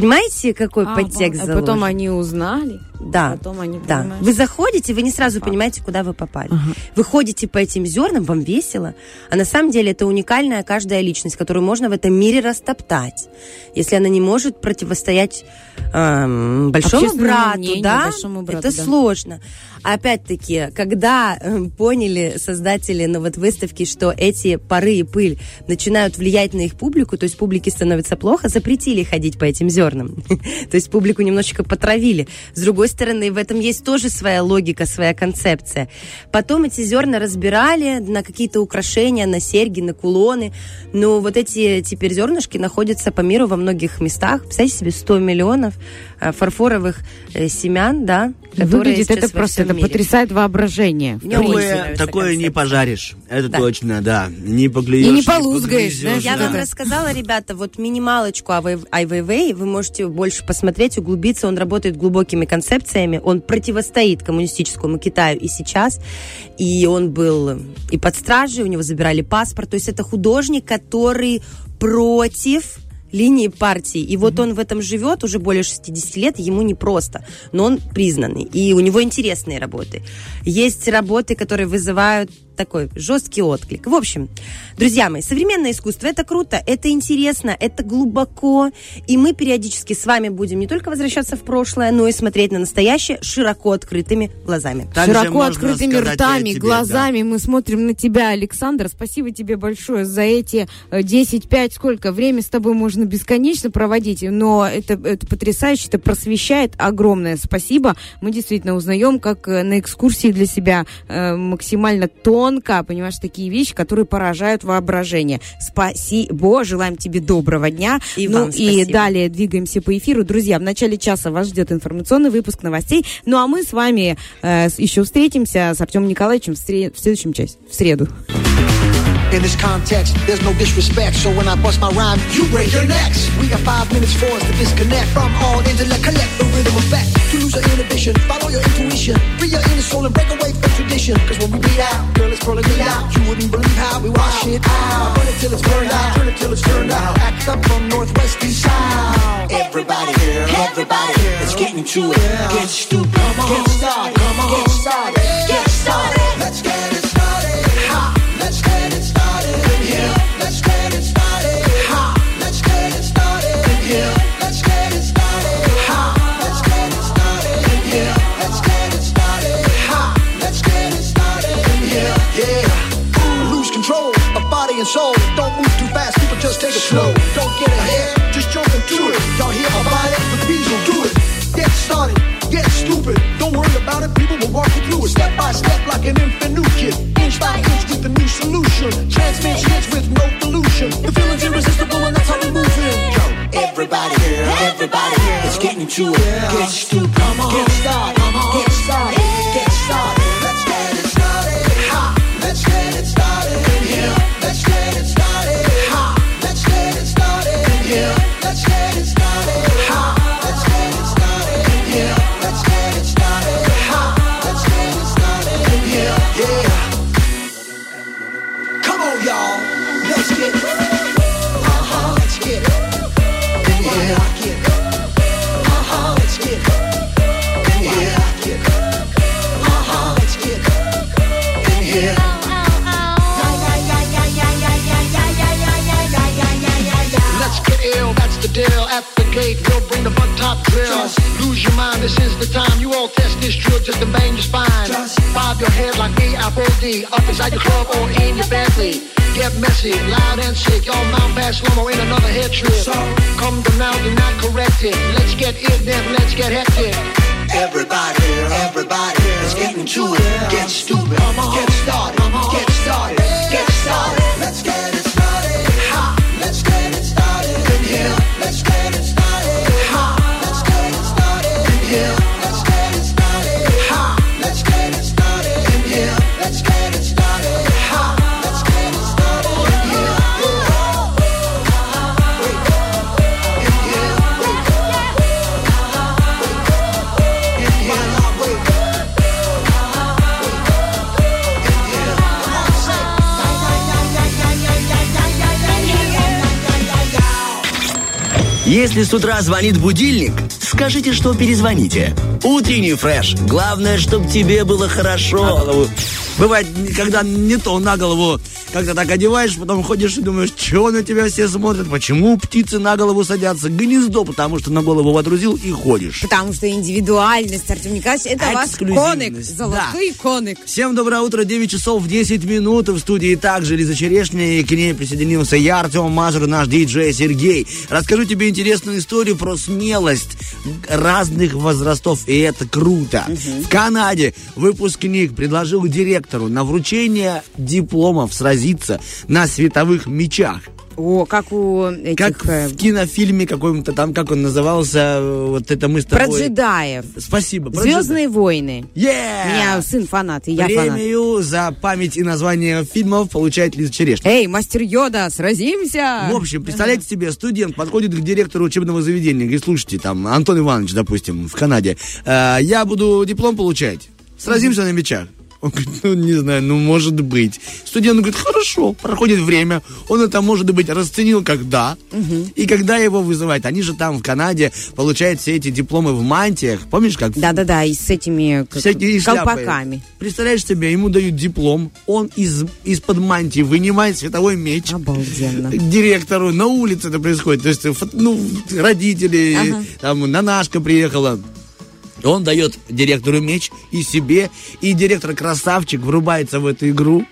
Понимаете, какой А, подтекст а заложен? потом они узнали. Да. Потом они, Да. понимаешь? Вы заходите, вы не сразу понимаете, куда вы попали. Вы ходите по этим зернам, вам весело. А на самом деле это уникальная каждая личность, которую можно в этом мире растоптать. Если она не может противостоять эм, большому брату, мнению, да, большому брату, это да. сложно. Опять-таки, когда эм, поняли создатели ну, вот выставки, что эти пары и пыль начинают влиять на их публику, то есть публике становится плохо, запретили ходить по этим зернам. То есть публику немножечко потравили. С другой стороны, в этом есть тоже своя логика, своя концепция. Потом эти зерна разбирали на какие-то украшения, на серьги, на кулоны. Но вот эти теперь зернышки находятся по миру во многих местах. Представьте себе, 100 миллионов фарфоровых э, семян, да, которые Выглядит это просто, это мире. потрясает воображение. Такое, такое не пожаришь. Это Да. точно, да. Не поклюешь. И не полузгаешь, погрызешь, знаешь, Я да. вам рассказала, ребята, вот минималочку о Вэй- Ай Weiwei. Вы можете больше посмотреть, углубиться. Он работает глубокими концепциями. Он противостоит коммунистическому Китаю и сейчас. И он был и под стражей, у него забирали паспорт. То есть это художник, который против линии партии. И вот он в этом живет уже более 60 лет, ему непросто, но он признанный. И у него интересные работы. Есть работы, которые вызывают такой жесткий отклик. В общем, друзья мои, современное искусство это круто, это интересно, это глубоко. И мы периодически с вами будем не только возвращаться в прошлое, но и смотреть на настоящее широко открытыми глазами. Также Широко открытыми ртами, тебе, глазами мы смотрим на тебя, Александр. Спасибо тебе большое за эти э, 10-5, сколько время с тобой можно бесконечно проводить, но это, это потрясающе, это просвещает. Огромное спасибо. Мы действительно узнаем, как э, на экскурсии для себя э, максимально тонко тонко, понимаешь, такие вещи, которые поражают воображение. Спасибо, желаем тебе доброго дня. И ну вам и спасибо. далее двигаемся по эфиру. Друзья, в начале часа вас ждет информационный выпуск новостей. Ну а мы с вами э, еще встретимся с Артемом Николаевичем в, сре- в следующем часе, в среду. In this context, there's no disrespect. So when I bust my rhyme, you break your necks. We got five minutes for us to disconnect from all intellect. Collect the rhythm effect. To lose your inhibition, follow your intuition. Free your inner soul and break away from tradition. Cause when we beat out, girl, it's pulling me out. You wouldn't believe how we wash it out. Burn it till it's burned out. Turn it till it's turned out. Act up from northwest to south. Everybody everybody. Let's get into it. Get stupid. Get started. Get started. Get started. Soul. Don't move too fast. People just take it slow. Don't get ahead. Just jump into it. Y'all hear about it? But these will do it. Get started. Get stupid. Don't worry about it. People will walk you through it step by step like an infant new kid. Inch by inch with a new solution. Transmit hits with no pollution. The feeling's irresistible and that's how we move in. Yo, everybody here, everybody here. Let's get into it. Get stupid. Come on, get started. Come on Get started. Get started. Drill. Lose your mind, this is the time. You all test this drill just to bang your spine. Bob your head like me, D. Up inside your club or in your Bentley. Get messy, loud and sick. Y'all mount fast slow in another head trip. Come to now, do not correct it. Let's get it, then let's get hectic. Everybody, everybody, let's get into it. Get stupid, uh-huh. get started, uh-huh. get started, get started. Let's get Если с утра звонит будильник, скажите, что перезвоните. Утренний фреш. Главное, чтобы тебе было хорошо. Бывает, когда не то на голову как-то так одеваешь, потом ходишь и думаешь, чего на тебя все смотрят, почему птицы на голову садятся, гнездо, потому что на голову водрузил и ходишь. Потому что индивидуальность, Артем Николаевич, это ваш Эксклюзивность, коник, золотой коник. Всем доброе утро, 9 часов 10 минут. В студии также Лиза Черешня, и к ней присоединился я, Артем Мазур, наш диджей Сергей. Расскажу тебе интересную историю про смелость разных возрастов, и это круто. В Канаде выпускник предложил директору на вручение дипломов сразиться на световых мечах. О, как у этих... Как э, в кинофильме каком-то там, как он назывался, э, вот это мы с Про тобой... джедаев. Спасибо. про Звездные войны. Yeah! У меня сын фанат, и я фанат. Премию за память и название фильмов получает Лиза Черешня. Эй, мастер Йода, сразимся! В общем, представляете себе, студент подходит к директору учебного заведения, говорит, слушайте, там, Антон Иванович, допустим, в Канаде, «э, я буду диплом получать, сразимся на мечах. Он говорит, ну, не знаю, ну, может быть. Студент говорит, хорошо, проходит время, он это, может быть, расценил как да, и когда его вызывают, они же там, в Канаде, получают все эти дипломы в мантиях, помнишь, как Да-да-да, и с этими как, всякие шляпы. колпаками. Представляешь себе, ему дают диплом, он из, из-под мантии вынимает световой меч. Обалденно. К директору на улице это происходит. То есть, ну, родители, Ага. там, нанашка приехала. Он дает директору меч и себе, и директор красавчик врубается в эту игру,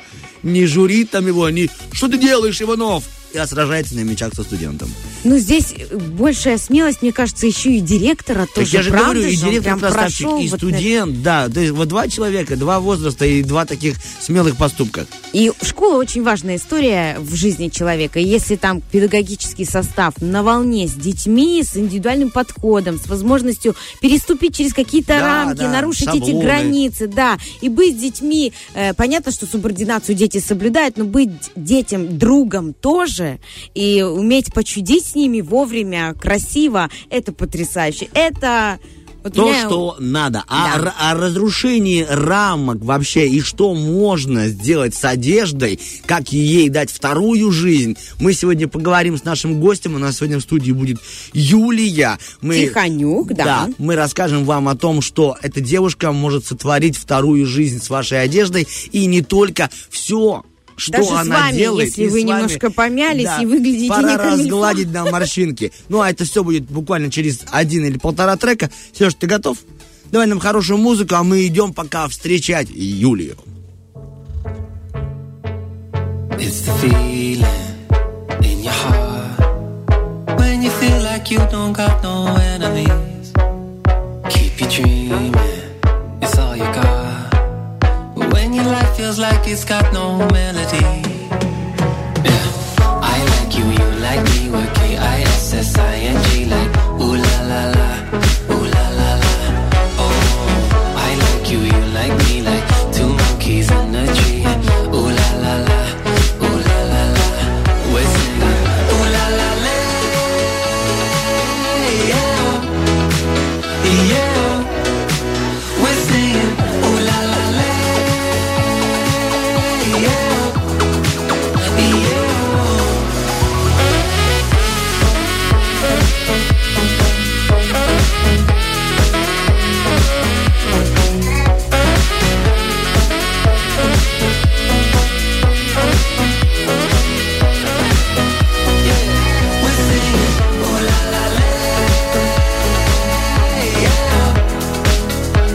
не журит там его, не «Что ты делаешь, Иванов?» И сражается на мячах со студентом. Ну, здесь большая смелость, мне кажется, еще и директора Так тоже. я же правда говорю, и директор красавчик, и вот студент, да. То есть вот два человека, два возраста и два таких смелых поступка. И школа очень важная история в жизни человека. И если там педагогический состав на волне с детьми, с индивидуальным подходом, с возможностью переступить через какие-то Да, рамки, да, нарушить эти шаблоны. границы, да, и быть с детьми, э, понятно, что субординацию дети соблюдают, но быть детям другом тоже, и уметь почудить с ними вовремя, красиво, это потрясающе. Это... вот То, меня- что надо. А Да. о разрушении рамок вообще и что можно сделать с одеждой, как ей дать вторую жизнь, мы сегодня поговорим с нашим гостем. У нас сегодня в студии будет Юлия. Мы, Тихонюк, да. мы расскажем вам о том, что эта девушка может сотворить вторую жизнь с вашей одеждой. И не только все, что Даже с она вами, делает. если и вы с вами. немножко помялись и выглядите Пора не разгладить нам морщинки. Ну, а это все будет буквально через один или полтора трека. Сереж, ты готов? Давай нам хорошую музыку, а мы идем пока встречать Юлию. It's the feeling in your heart when you feel like you don't got no enemies. Keep you dreaming, it's all you got. Your life feels like it's got no melody. Yeah, I like you, you like me. We're K I S S I N G, like ooh la la la, ooh la la la. Oh, I like you, you like me, like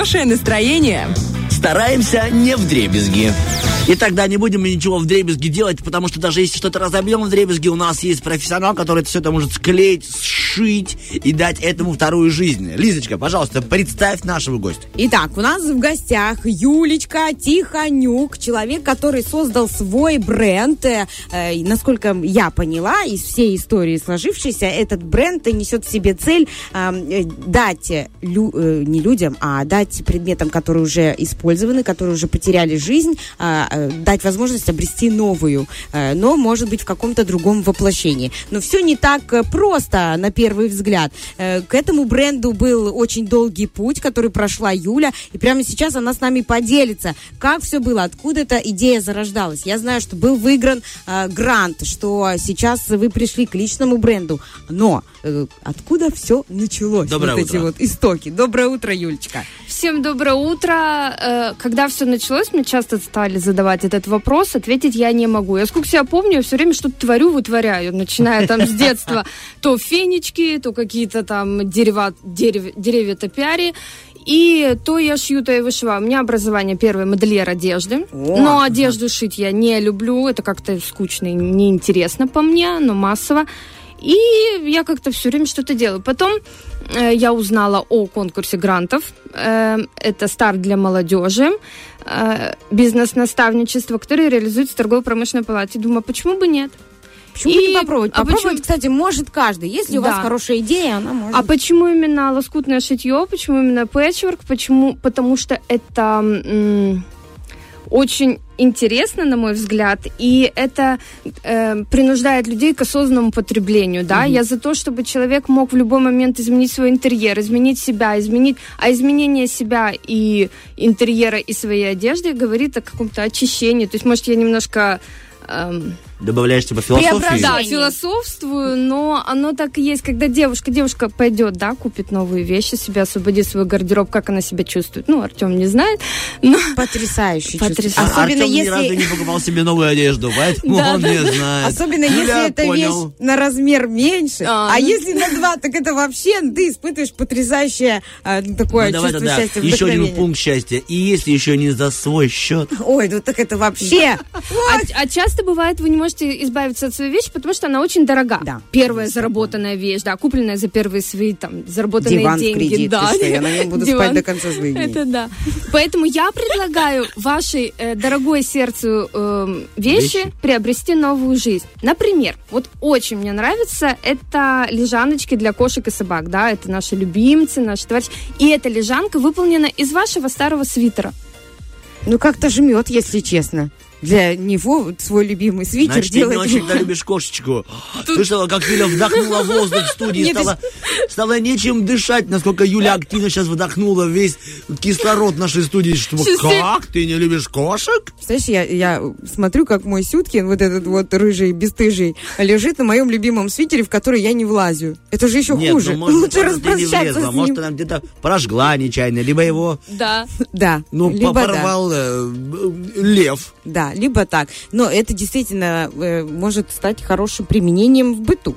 хорошее настроение. Стараемся не в дребезги. И тогда не будем ничего в дребезги делать, потому что даже если что-то разобьем в дребезги, у нас есть профессионал, который все это может склеить, воскрешить и дать этому вторую жизнь. Лизочка, пожалуйста, представь нашего гостя. Итак, у нас в гостях Юлечка Тихонюк, человек, который создал свой бренд. Э, э, насколько я поняла из всей истории сложившейся, этот бренд несет в себе цель э, э, дать лю- э, не людям, а дать предметам, которые уже использованы, которые уже потеряли жизнь, э, э, дать возможность обрести новую, э, но, может быть, в каком-то другом воплощении. Но все не так э, просто на первый взгляд. Э, К этому бренду был очень долгий путь, который прошла Юля, и прямо сейчас она с нами поделится, как все было, откуда эта идея зарождалась. Я знаю, что был выигран э, грант, что сейчас вы пришли к личному бренду, но э, откуда все началось? Доброе вот эти утро. вот истоки. Доброе утро, Юлечка. Всем доброе утро. Э, Когда все началось, мне часто стали задавать этот вопрос, ответить я не могу. Я сколько себя помню, я все время что-то творю, вытворяю, начиная там с детства. То фенечки, то какие-то там дерева, дерев- деревья топиари. И то я шью, то я вышиваю. У меня образование первое модельер одежды. Но одежду шить я не люблю. Это как-то скучно и неинтересно по мне, но массово. И я как-то все время что-то делаю. Потом э, я узнала о конкурсе грантов. Э, это старт для молодежи. э, бизнес-наставничество, которое реализуется в торгово-промышленной палате. Думаю, почему бы нет? Почему И- бы не попробовать? а Попробовать, почему- кстати, может каждый. Если у вас Да. хорошая идея, она может. А почему именно лоскутное шитье? Почему именно пэтчворк? Почему? Потому что это м, очень интересно, на мой взгляд, и это э, принуждает людей к осознанному потреблению, да. Я за то, чтобы человек мог в любой момент изменить свой интерьер, изменить себя, изменить, а изменение себя и интерьера и своей одежды говорит о каком-то очищении. То есть, может, я немножко эм, Добавляешь типа философии? да, философствую, но оно так и есть. Когда девушка, девушка пойдет, да, купит новые вещи, себе освободит свой гардероб, как она себя чувствует. Ну, Артем не знает, но... Потрясающе. Потрясающе. А Особенно Артем ни если- разу не покупал себе новую одежду, поэтому Да, он да, не да. знает. Особенно Юля, если это понял. вещь на размер меньше. А, А, ну. если на два, так это вообще ты испытываешь потрясающее а, такое Ну, давай чувство тогда счастья, еще один пункт счастья. И если еще не за свой счет, Ой, ну так это вообще. А, а часто бывает, вы не можете избавиться от своей вещи, потому что она очень дорога. Да. Первая заработанная вещь, да, купленная за первые свои там заработанные Диван в деньги. кредит, да. что, я на нем буду Диван. спать до конца своих дней. Это да. Поэтому я предлагаю вашей э, дорогой сердцу эм, вещи, Вещи. приобрести новую жизнь. Например, вот очень мне нравится это лежаночки для кошек и собак, да, это наши любимцы, наши товарищи. И эта лежанка выполнена из вашего старого свитера. Ну как-то жмет, если честно. Для него свой любимый свитер значит, ты не делать. очень любишь кошечку. Слышала, как Юля вдохнула воздух в студии, Нет, стало, стало нечем дышать, насколько Юля активно сейчас вдохнула весь кислород нашей студии. Что, как? Ты не любишь кошек? Знаешь, я, я смотрю, как мой Сюткин, вот этот вот рыжий, бесстыжий, лежит на моем любимом свитере, в который я не влазу. Это же еще Нет, хуже. ну, может, Лучше может, ты распрощаться с может, ним. она где-то прожгла нечаянно, либо его, Да. Да. ну, либо да. порвал э, лев. Да, либо так. Но это действительно э, может стать хорошим применением в быту.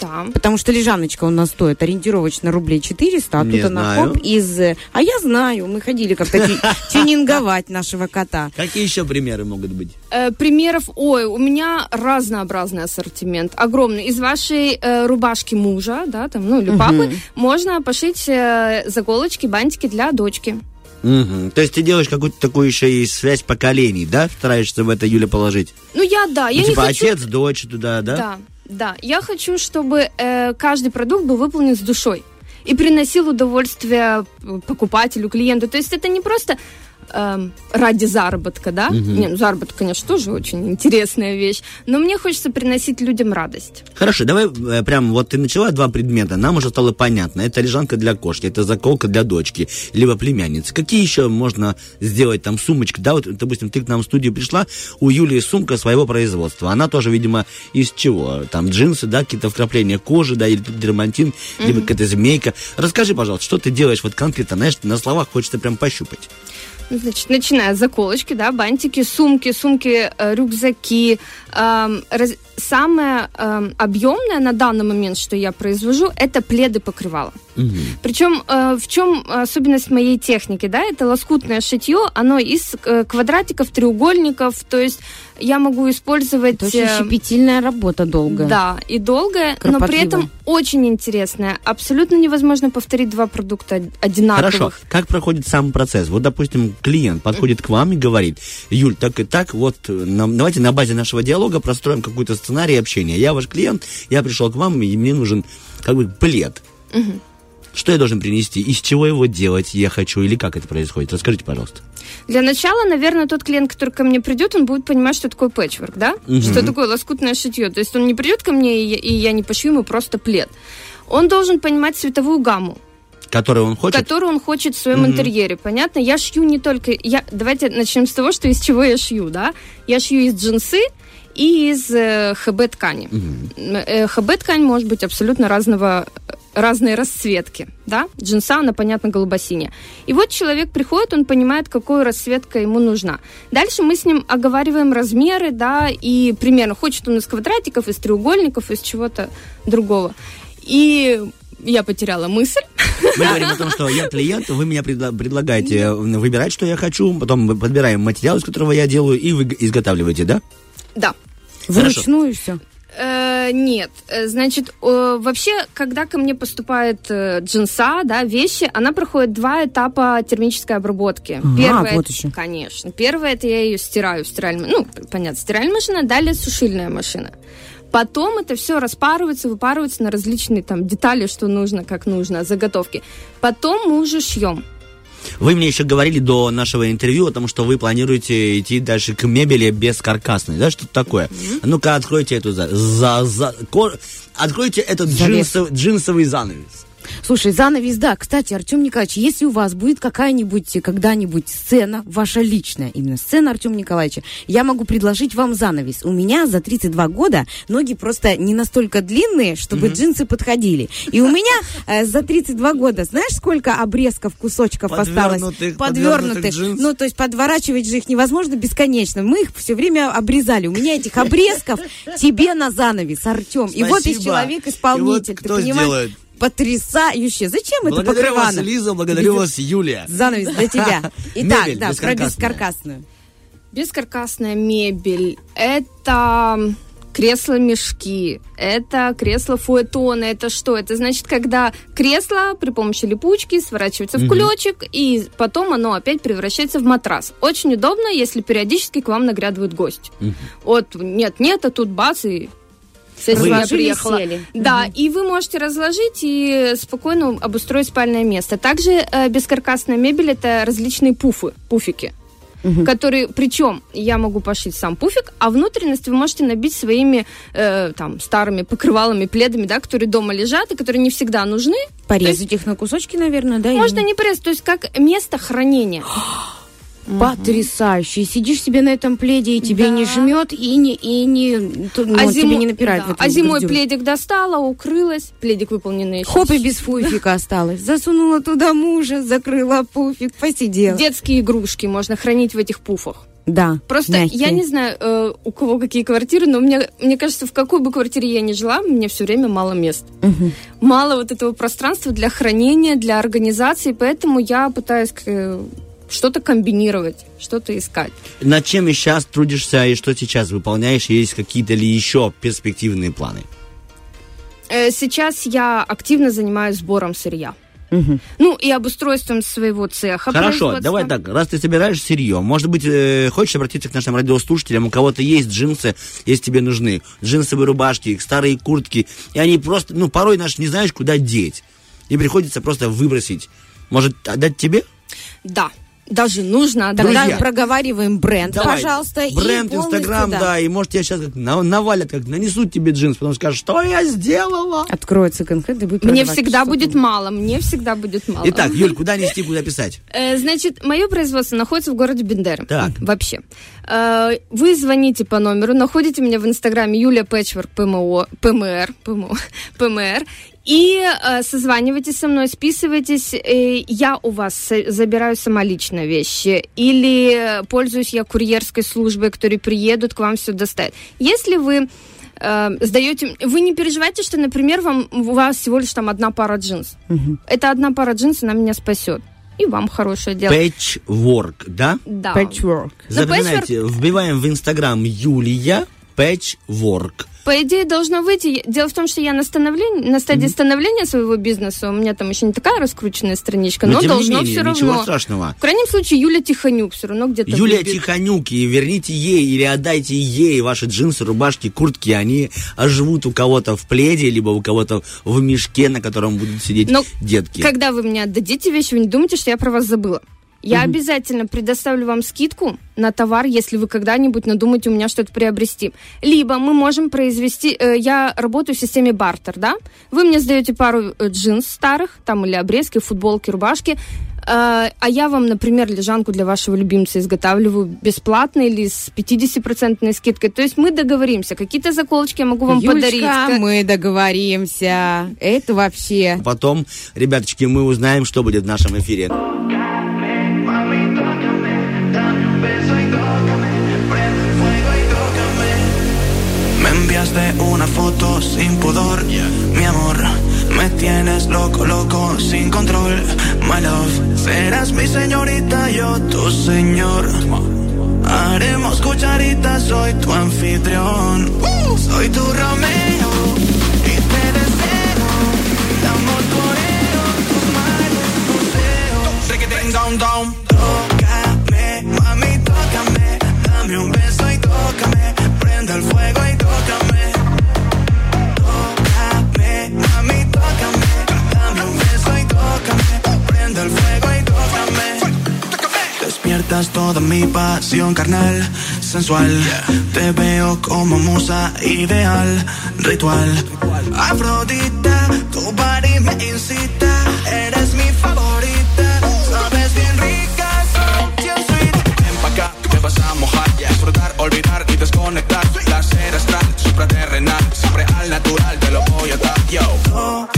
Да. Потому что лежаночка у нас стоит ориентировочно рублей 400, а Не тут она знаю. хоп из... э, А я знаю, мы ходили как-то тю- тюнинговать нашего кота. Какие еще примеры могут быть? Э, примеров, ой, у меня разнообразный ассортимент, огромный. Из вашей э, рубашки мужа, да, там, ну, или папы, можно пошить э, заколочки, бантики для дочки. Мгм. То есть ты делаешь какую-то такую еще и связь поколений, да? Стараешься в это Юля положить? Ну, я, да, я Ну, не типа хочу... отец, дочь туда, да? Да, да. Я хочу, чтобы э, каждый продукт был выполнен с душой и приносил удовольствие э, покупателю, клиенту. То есть это не просто эм, ради заработка, да? Не, ну, заработок, конечно, тоже очень интересная вещь, но мне хочется приносить людям радость. Хорошо, давай э, прям вот ты начала два предмета, нам уже стало понятно. Это лежанка для кошки, это заколка для дочки, либо племянницы. Какие еще можно сделать там сумочки? Да, вот, допустим, ты к нам в студию пришла, у Юлии сумка своего производства. Она тоже, видимо, из чего? Там джинсы, да, какие-то вкрапления кожи, да, или дермантин, либо какая-то змейка. Расскажи, пожалуйста, что ты делаешь вот конкретно, знаешь, на словах хочется прям пощупать. Ну, Значит, начиная с заколочки, да, бантики, сумки, сумки, э, рюкзаки, эм, раз- самое эм, объемное на данный момент, что я произвожу, это пледы покрывала. Причем э, в чем особенность моей техники, да, это лоскутное шитье, оно из э, квадратиков, треугольников, то есть я могу использовать... Это очень э, щепетильная работа долгая. Да, и долгая, но при этом очень интересная. Абсолютно невозможно повторить два продукта од- одинаковых. Хорошо. Как проходит сам процесс? Вот, допустим, клиент подходит к вам и говорит, Юль, так и так, вот э, нам- давайте на базе нашего диалога простроим какой-то сценарий общения. Я ваш клиент, я пришел к вам, и мне нужен как бы плед. Мгм. Что я должен принести? Из чего его делать я хочу? Или как это происходит? Расскажите, пожалуйста. Для начала, наверное, тот клиент, который ко мне придет, он будет понимать, что такое пэтчворк, да? Мгм. Что такое лоскутное шитье. То есть он не придет ко мне, и я, и я не пошью ему просто плед. Он должен понимать цветовую гамму, Который он хочет? которую он хочет в своем Мгм. интерьере. Понятно? Я шью не только... Я... Давайте начнем с того, что из чего я шью, да? Я шью из джинсы и из э, ХБ ткани. Э, ХБ ткань может быть абсолютно разного разные расцветки, да? Джинса, она, понятно, голубосиняя. И вот человек приходит, он понимает, какая расцветка ему нужна. Дальше мы с ним оговариваем размеры, да, и примерно, хочет он из квадратиков, из треугольников, из чего-то другого. И я потеряла мысль. Мы говорим о том, что я клиент, вы меня предла- предлагаете выбирать, что я хочу, потом мы подбираем материал, из которого я делаю, и вы изготавливаете, да? Да. Вручную все. Э, нет, Э, значит, вообще, когда ко мне поступает э, джинса, да, вещи, она проходит два этапа термической обработки. Ага, Первое, вот еще. конечно. Первое, это я ее стираю в стиральной, ну, понятно, стиральная машина, далее сушильная машина. Потом это все распарывается, выпарывается на различные там детали, что нужно, как нужно, заготовки. Потом мы уже шьем. Вы мне еще говорили до нашего интервью о том, что вы планируете идти дальше к мебели бескаркасной, да, что-то такое. А Ну-ка, откройте эту за, за, за- кор- откройте этот Завес. джинсов- джинсовый занавес. Слушай, занавес, да. Кстати, Артем Николаевич, если у вас будет какая-нибудь когда-нибудь сцена, ваша личная, именно сцена Артема Николаевича, я могу предложить вам занавес. У меня за 32 года ноги просто не настолько длинные, чтобы джинсы подходили. И у меня э, за 32 года, знаешь, сколько обрезков, кусочков осталось? Подвернутых- подвернутых джинс. Ну, то есть подворачивать же их невозможно бесконечно. Мы их все время обрезали. У меня этих обрезков тебе на занавес, Артем. И вот и Спасибо. человек-исполнитель. И вот ты понимаешь? Потрясающе. Зачем это Благодарю вас, покрывано? Лиза, благодарю вас, Юлия. Занавес для тебя. Итак, Мебель да, про бескаркасная. бескаркасную. Бескаркасная мебель. Это кресло-мешки, это кресло-фуэтоны, это что? Это значит, когда кресло при помощи липучки сворачивается в Мгм. кулечек, и потом оно опять превращается в матрас. Очень удобно, если периодически к вам наглядывает гость. Вот, нет-нет, а тут бац, и Разложили, приехала. сели. Да, и вы можете разложить и спокойно обустроить спальное место. Также э, бескаркасная мебель это различные пуфы, пуфики. Которые, причем я могу пошить сам пуфик, а внутренность вы можете набить своими э, там старыми покрывалами, пледами, да, которые дома лежат и которые не всегда нужны. Порезать их на кусочки, наверное, да? Можно или- не порезать, то есть как место хранения. Потрясающе. И сидишь себе на этом пледе, и тебе не жмет, и не, и не, ну, а, тебе зимой- не напирает. да, а зимой грудью. пледик достала, укрылась, пледик выполненный. Хоп, и без пуфика осталось. Засунула туда мужа, закрыла пуфик, посидела. Детские игрушки можно хранить в этих пуфах. Да, Просто мягкие. я не знаю, э, у кого какие квартиры, но мне, мне кажется, в какой бы квартире я ни жила, мне все время мало мест. Мгм. Мало вот этого пространства для хранения, для организации, поэтому я пытаюсь э, что-то комбинировать, что-то искать. Над чем сейчас трудишься и что сейчас выполняешь? Есть какие-то ли еще перспективные планы? Э, сейчас я активно занимаюсь сбором сырья. Ну, и обустройством своего цеха. Хорошо, давай так, раз ты собираешь сырье, может быть, э, хочешь обратиться к нашим радиослушателям, у кого-то есть джинсы, если тебе нужны, джинсовые рубашки, старые куртки, и они просто, ну, порой наш не знаешь, куда деть, и приходится просто выбросить. Может, отдать тебе? Да, даже нужно. Тогда Друзья. проговариваем бренд, Давай. пожалуйста. и Бренд, Инстаграм, да. и может тебя сейчас как на- навалят, как нанесут тебе джинс, потом скажешь, что я сделала? Откроет секонд-хенд и будет Мне всегда что будет мало, мне всегда будет мало. Итак, Юль, куда нести, куда писать? Э, Значит, мое производство находится в городе Бендеры. Так. Вообще. Э, Вы звоните по номеру, находите меня в инстаграме Юлия Пэтчворк ПМО, ПМР, ПМО, ПМР, и э, созванивайтесь со мной, списывайтесь. э, я у вас забираю сама лично вещи. Или э, пользуюсь я курьерской службой, которые приедут к вам все доставят. Если вы э, сдаете... Вы не переживайте, что, например, вам, у вас всего лишь там одна пара джинс. Эта одна пара джинс, она меня спасет. И вам хорошее дело. Patchwork, да? Да. Patchwork. За Запоминайте, вбиваем в Инстаграм Юлия Patchwork. По идее, должно выйти. Дело в том, что я на, становлен- на стадии становления своего бизнеса. У меня там еще не такая раскрученная страничка, Но, но, тем не должно менее, все ничего равно. страшного. В крайнем случае, Юля Тихонюк все равно где-то Юлия выбит. Тихонюк, и верните ей или отдайте ей ваши джинсы, рубашки, куртки. Они живут у кого-то в пледе, либо у кого-то в мешке, на котором будут сидеть Но детки. Когда вы мне отдадите вещи, вы не думайте, что я про вас забыла. Я обязательно предоставлю вам скидку на товар, если вы когда-нибудь надумаете у меня что-то приобрести. Либо мы можем произвести... э, я работаю в системе бартер, да? Вы мне сдаете пару э, джинс старых, там или обрезки, футболки, рубашки, э, а я вам, например, лежанку для вашего любимца изготавливаю бесплатно или с 50% скидкой. То есть мы договоримся. Какие-то заколочки я могу вам подарить. Юлечка, Ка- мы договоримся. Это вообще... Потом, ребяточки, мы узнаем, что будет в нашем эфире. Enviaste una foto sin pudor, mi amor. Me tienes loco, loco, sin control, my love. Serás mi señorita, yo tu señor. Haremos cucharitas, soy tu anfitrión. Soy tu Romeo y te deseo. Damos torero, tus mares, museo. Reggaeton down, down. Despiertas toda mi pasión carnal, sensual. Te veo como musa ideal, ritual. Afrodita, tu body me incita. Eres mi favorita. Sabes bien rica, bien sweet. Ven pa' acá, te vas a mojar. Disfrutar, olvidar y desconectar. Placer astral, supraterrenal. Siempre al natural, te lo voy a dar, yo.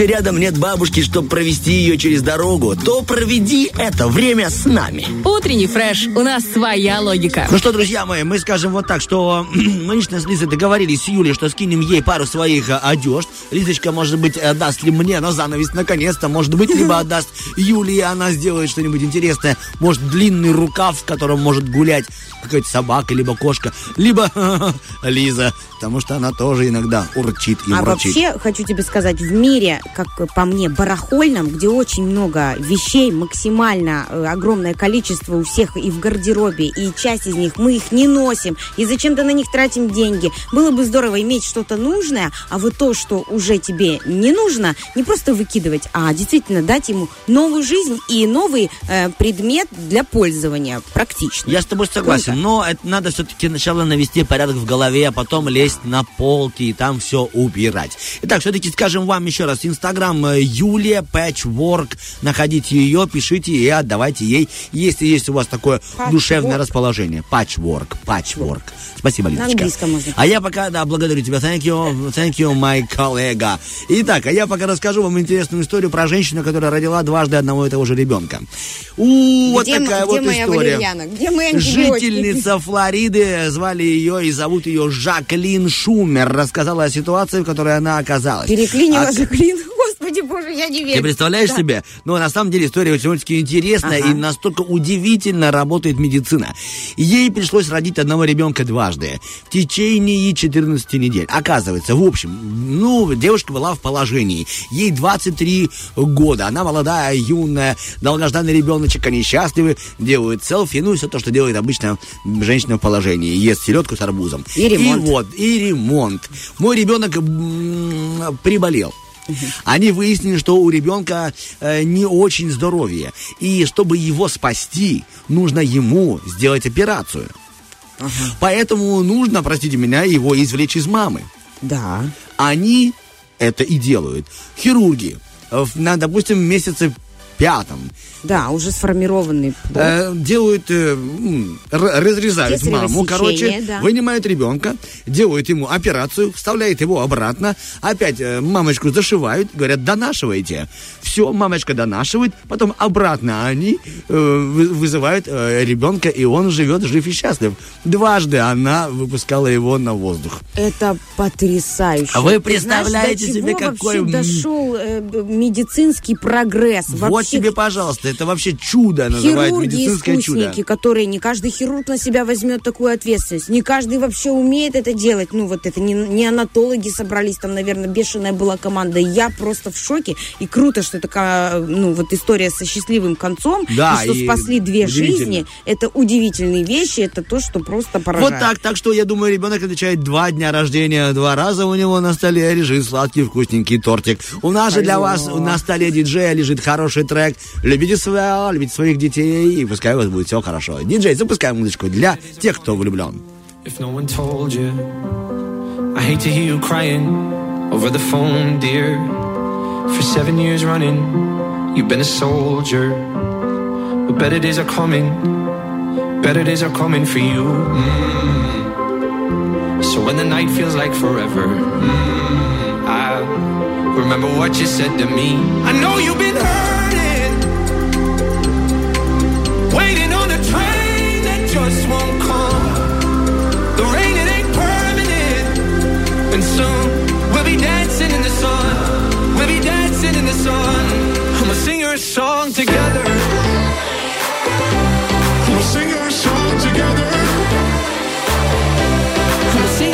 Если рядом нет бабушки, чтобы провести ее через дорогу, то проведи это время с нами. Утренний фреш. У нас своя логика. Ну что, друзья мои, мы скажем вот так, что мы лично с Лизой договорились с Юлей, что скинем ей пару своих э, одежд. Лизочка, может быть, э, даст ли мне на занавес наконец-то, может быть, либо отдаст Юле, и она сделает что-нибудь интересное. Может, длинный рукав, в котором может гулять какая-то собака, либо кошка, либо Лиза, потому что она тоже иногда урчит и А урчит. вообще, хочу тебе сказать, в мире, как по мне, барахольном, где очень много вещей, максимально э, огромное количество у всех и в гардеробе, и часть из них мы их не носим, и зачем-то на них тратим деньги. Было бы здорово иметь что-то нужное, а вот то, что уже тебе не нужно, не просто выкидывать, а действительно дать ему новую жизнь и новый э, предмет для пользования, практично. Я с тобой согласен, но это надо все-таки сначала навести порядок в голове, а потом лезть на полки и там все убирать. Итак, все-таки скажем вам еще раз, Инстаграм э, Юлия Пэтчворк, находите ее, пишите и отдавайте ей, если есть у вас такое Patchwork. душевное расположение. Патчворк, патчворк. Спасибо, можно. А я пока, да, благодарю тебя. Thank you, thank you, my colleague. Итак, а я пока расскажу вам интересную историю про женщину, которая родила дважды одного и того же ребенка. У, вот где такая где вот моя история. валерьяна? Где антибиотики? Жительница Флориды, звали ее и зовут ее Жаклин Шумер, рассказала о ситуации, в которой она оказалась. Переклинила А- Жаклин. Господи, боже, я не верю. Ты представляешь Да. себе? Ну, на самом деле история очень интересная Ага. и настолько удивительно работает медицина. Ей пришлось родить одного ребенка дважды в течение 14 недель. Оказывается, в общем, ну, девушка была в положении. Ей 23 года. Она молодая, юная, долгожданный ребеночек. Они счастливы, делают селфи. Ну, и все то, что делает обычно женщина в положении. Ест селедку с арбузом. И ремонт. И вот, и ремонт. Мой ребенок приболел. Они выяснили, что у ребенка э, не очень здоровье. И чтобы его спасти, нужно ему сделать операцию. Поэтому нужно, простите меня, его извлечь из мамы. Да. Они это и делают. Хирурги, э, на, допустим, месяце пятом Да, уже сформированный плод. э, делают, э, разрезают Кесарево маму, короче, да. вынимают ребенка, делают ему операцию, вставляют его обратно, опять э, мамочку зашивают, говорят, донашивайте. Все, мамочка донашивает, потом обратно они э, вы- вызывают э, ребенка, и он живет жив и счастлив. Дважды она выпускала его на воздух. Это потрясающе. А вы Ты представляете знаешь, до себе, чего какой, вообще дошел э, медицинский прогресс? Вот Вообще тебе, пожалуйста, это вообще чудо называют Хирурги, медицинское чудо. искусники, которые не каждый хирург на себя возьмет такую ответственность. Не каждый вообще умеет это делать. Ну, вот это не, не анатологи собрались, там, наверное, бешеная была команда. Я просто в шоке. И круто, что такая, ну, вот история со счастливым концом. Да, и что и спасли две жизни. Это удивительные вещи. Это то, что просто поражает. Вот так, так что я думаю, ребенок отвечает два дня рождения, два раза у него на столе лежит сладкий вкусненький тортик. У нас же для Алло. вас на столе диджея лежит хороший трек. Любите себя, любите своих детей, и пускай у вас будет все хорошо. Диджей, запускай музычку для тех, кто влюблен. If no one told you, I hate to hear you crying over the phone, dear. For seven years running, you've been a soldier. But better days are coming, better days are coming for you. Mm. So when the night feels like forever, mm, I remember what you said to me. I know you've been hurting, waiting on a train that just won't come. The rain, it ain't permanent. And soon we'll be dancing in the sun. We'll be dancing in the sun. I'ma sing her a song together. I'ma sing her a song together. I'ma sing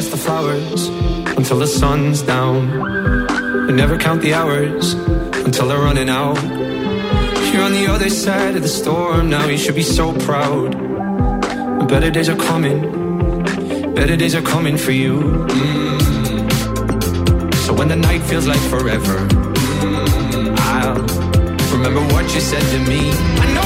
miss the flowers until the sun's down. And never count the hours until they're running out. You're on the other side of the storm now. You should be so proud. Better days are coming. Better days are coming for you. Mm. So when the night feels like forever, mm, I'll remember what you said to me.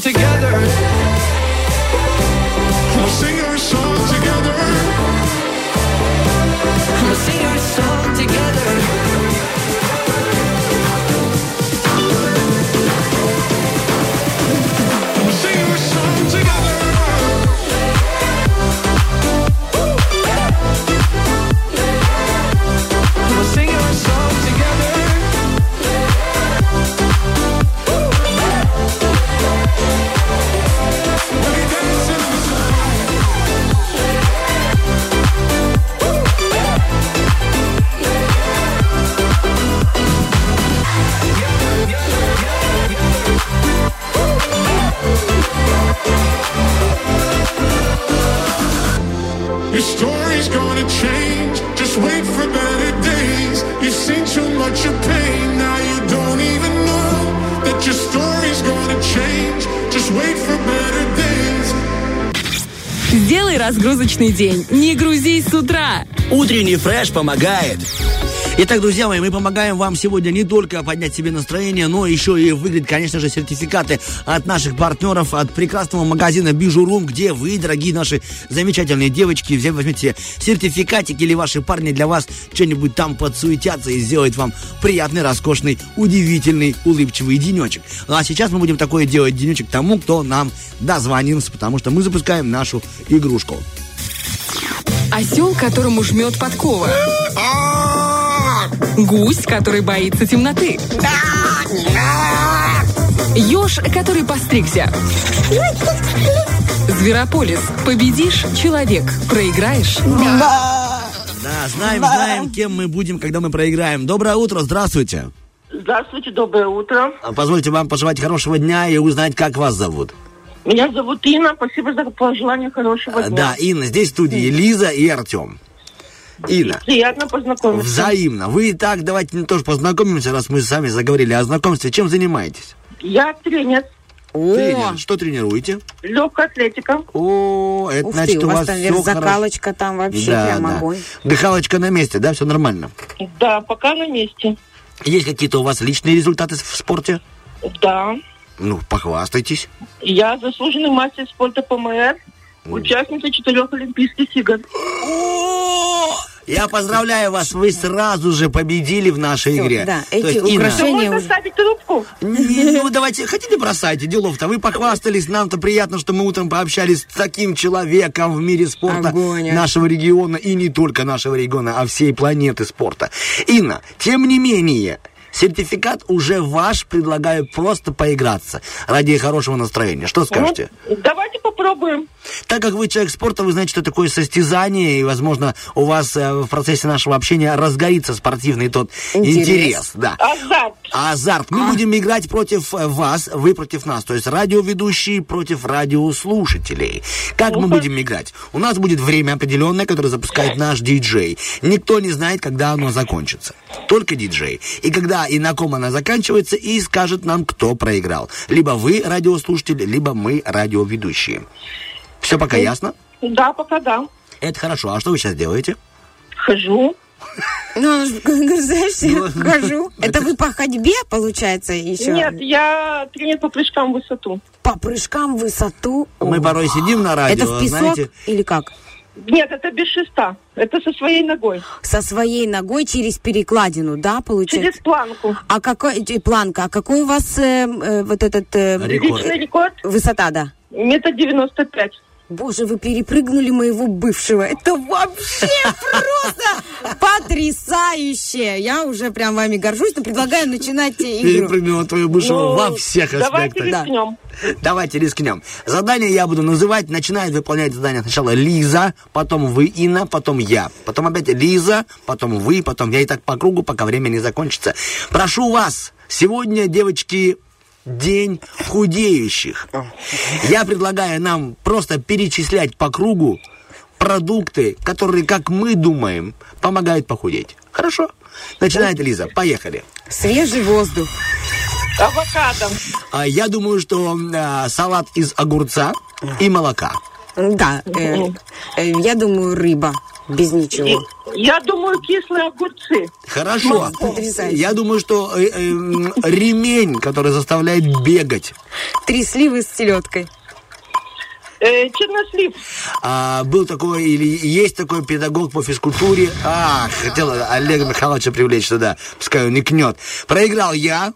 Together. Разгрузочный день. Не грузись с утра. Утренний фреш помогает. Итак, друзья мои, мы помогаем вам сегодня не только поднять себе настроение, но еще и выиграть, конечно же, сертификаты от наших партнеров, от прекрасного магазина Бижурум, где вы, дорогие наши замечательные девочки, возьмите сертификатик или ваши парни для вас что-нибудь там подсуетятся и сделают вам приятный, роскошный, удивительный, улыбчивый денечек. Ну, а сейчас мы будем такое делать денечек тому, кто нам дозвонился, потому что мы запускаем нашу игрушку. Осел, которому жмет подкова. Гусь, который боится темноты. Еж, который постригся. Зверополис. Победишь – человек. Проиграешь – Да, знаем, знаем, кем мы будем, когда мы проиграем. Доброе утро, здравствуйте. Здравствуйте, доброе утро. А Позвольте вам пожелать хорошего дня и узнать, как вас зовут. Меня зовут Инна. Спасибо за пожелание хорошего А, дня. Да, Инна, здесь в студии Лиза и Артем. Инна, Приятно познакомиться. взаимно. Вы и так, давайте тоже познакомимся, раз мы сами заговорили о знакомстве. Чем занимаетесь? Я тренер. Тренер. Что тренируете? Легкая атлетика. О, это Ух значит ты, у у вас вас там все вертзакалочка, там вообще Да, прям да. огонь. Дыхалочка на месте, да, все нормально. Да, пока на месте. Есть какие-то у вас личные результаты в спорте? Да. Ну, похвастайтесь. Я заслуженный мастер спорта ПМР. Участница четырех Олимпийских игр. Я поздравляю вас, вы сразу же победили в нашей игре. да, эти есть, Инна, украшения Можно ставить трубку? Не, ну давайте, хотите бросайте, делов-то. Вы похвастались, нам-то приятно, что мы утром пообщались с таким человеком в мире спорта Огонь, а. нашего региона, и не только нашего региона, а всей планеты спорта. Инна, тем не менее, сертификат уже ваш, предлагаю просто поиграться ради хорошего настроения. Что скажете? Ну, давайте попробуем. Так как вы человек спорта, вы знаете, что такое состязание, и, возможно, у вас э, в процессе нашего общения разгорится спортивный тот Интерес. интерес. да. Азарт. Азарт. Мы будем играть против э, вас, вы против нас. То есть радиоведущие против радиослушателей. Как мы будем играть? У нас будет время определенное, которое запускает наш диджей. Никто не знает, когда оно закончится. Только диджей. И когда и на ком она заканчивается, и скажет нам, кто проиграл. Либо вы, радиослушатели, либо мы, радиоведущие. Все пока ясно? Да, пока да. Это хорошо. А что вы сейчас делаете? Хожу. Ну, знаешь, я хожу. Это вы по ходьбе, получается, еще? Нет, я тренер по прыжкам в высоту. По прыжкам в высоту. Мы порой сидим на радио, Это в песок или как? Нет, это без шеста. Это со своей ногой. Со своей ногой через перекладину, да, получается? Через планку. А какой э, планка? А какой у вас э, э, вот этот э, Личный рекорд высота, да? метр девяносто пять. Боже, вы перепрыгнули моего бывшего. Это вообще просто потрясающе. Я уже прям вами горжусь, но предлагаю начинать игру. перепрыгнула твою бывшего Ну, во всех давайте аспектах. рискнем. Давайте рискнем. Задание я буду называть. Начинает выполнять задание сначала Лиза, потом вы, Инна, потом я. Потом опять Лиза, потом вы, потом я. И так по кругу, пока время не закончится. Прошу вас, сегодня, девочки, день худеющих. Я предлагаю нам просто перечислять по кругу продукты, которые, как мы думаем, помогают похудеть. Хорошо? Начинает Лиза. Поехали. Свежий воздух. Авокадо. А, Я думаю, что а, салат из огурца и молока. Да, э, э, я думаю, рыба. Без ничего. Я думаю, кислые огурцы. Хорошо. Потрясающе. Я думаю, что э, э, ремень, который заставляет бегать. Три сливы с селедкой. Э, чернослив. А, был такой, или есть такой педагог по физкультуре. А, хотел Олега Михайловича привлечь сюда. Пускай он не кнет. Проиграл я.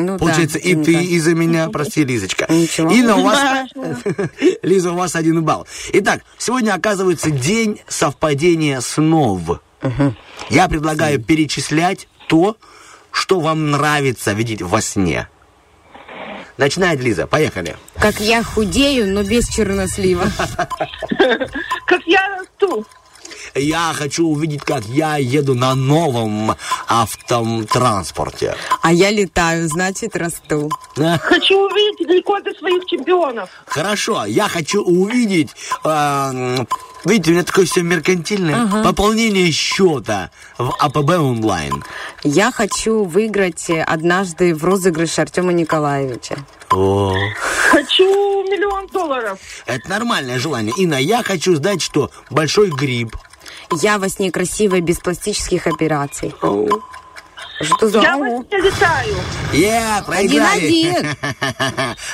Ну, Получается, да, и ну ты да. из-за меня. Прости, Лизочка. Ничего. Инна, у вас... Лиза, у вас один балл. Итак, сегодня оказывается день совпадения снов. Я предлагаю перечислять то, что вам нравится видеть во сне. Начинает Лиза. Поехали. Как я худею, но без чернослива. Как я расту. Я хочу увидеть, как я еду на новом автотранспорте. А я летаю, значит, расту. Хочу увидеть рекорды своих чемпионов. Хорошо, я хочу увидеть, э, видите, у меня такое все меркантильное, Ага. пополнение счета в АПБ онлайн. Я хочу выиграть э, однажды в розыгрыш Артема Николаевича. О, Хочу миллион долларов. это нормальное желание. Инна, я хочу знать, что большой гриб Я во сне красивая, без пластических операций. Что за... Я вас не летаю. Е, проиграли.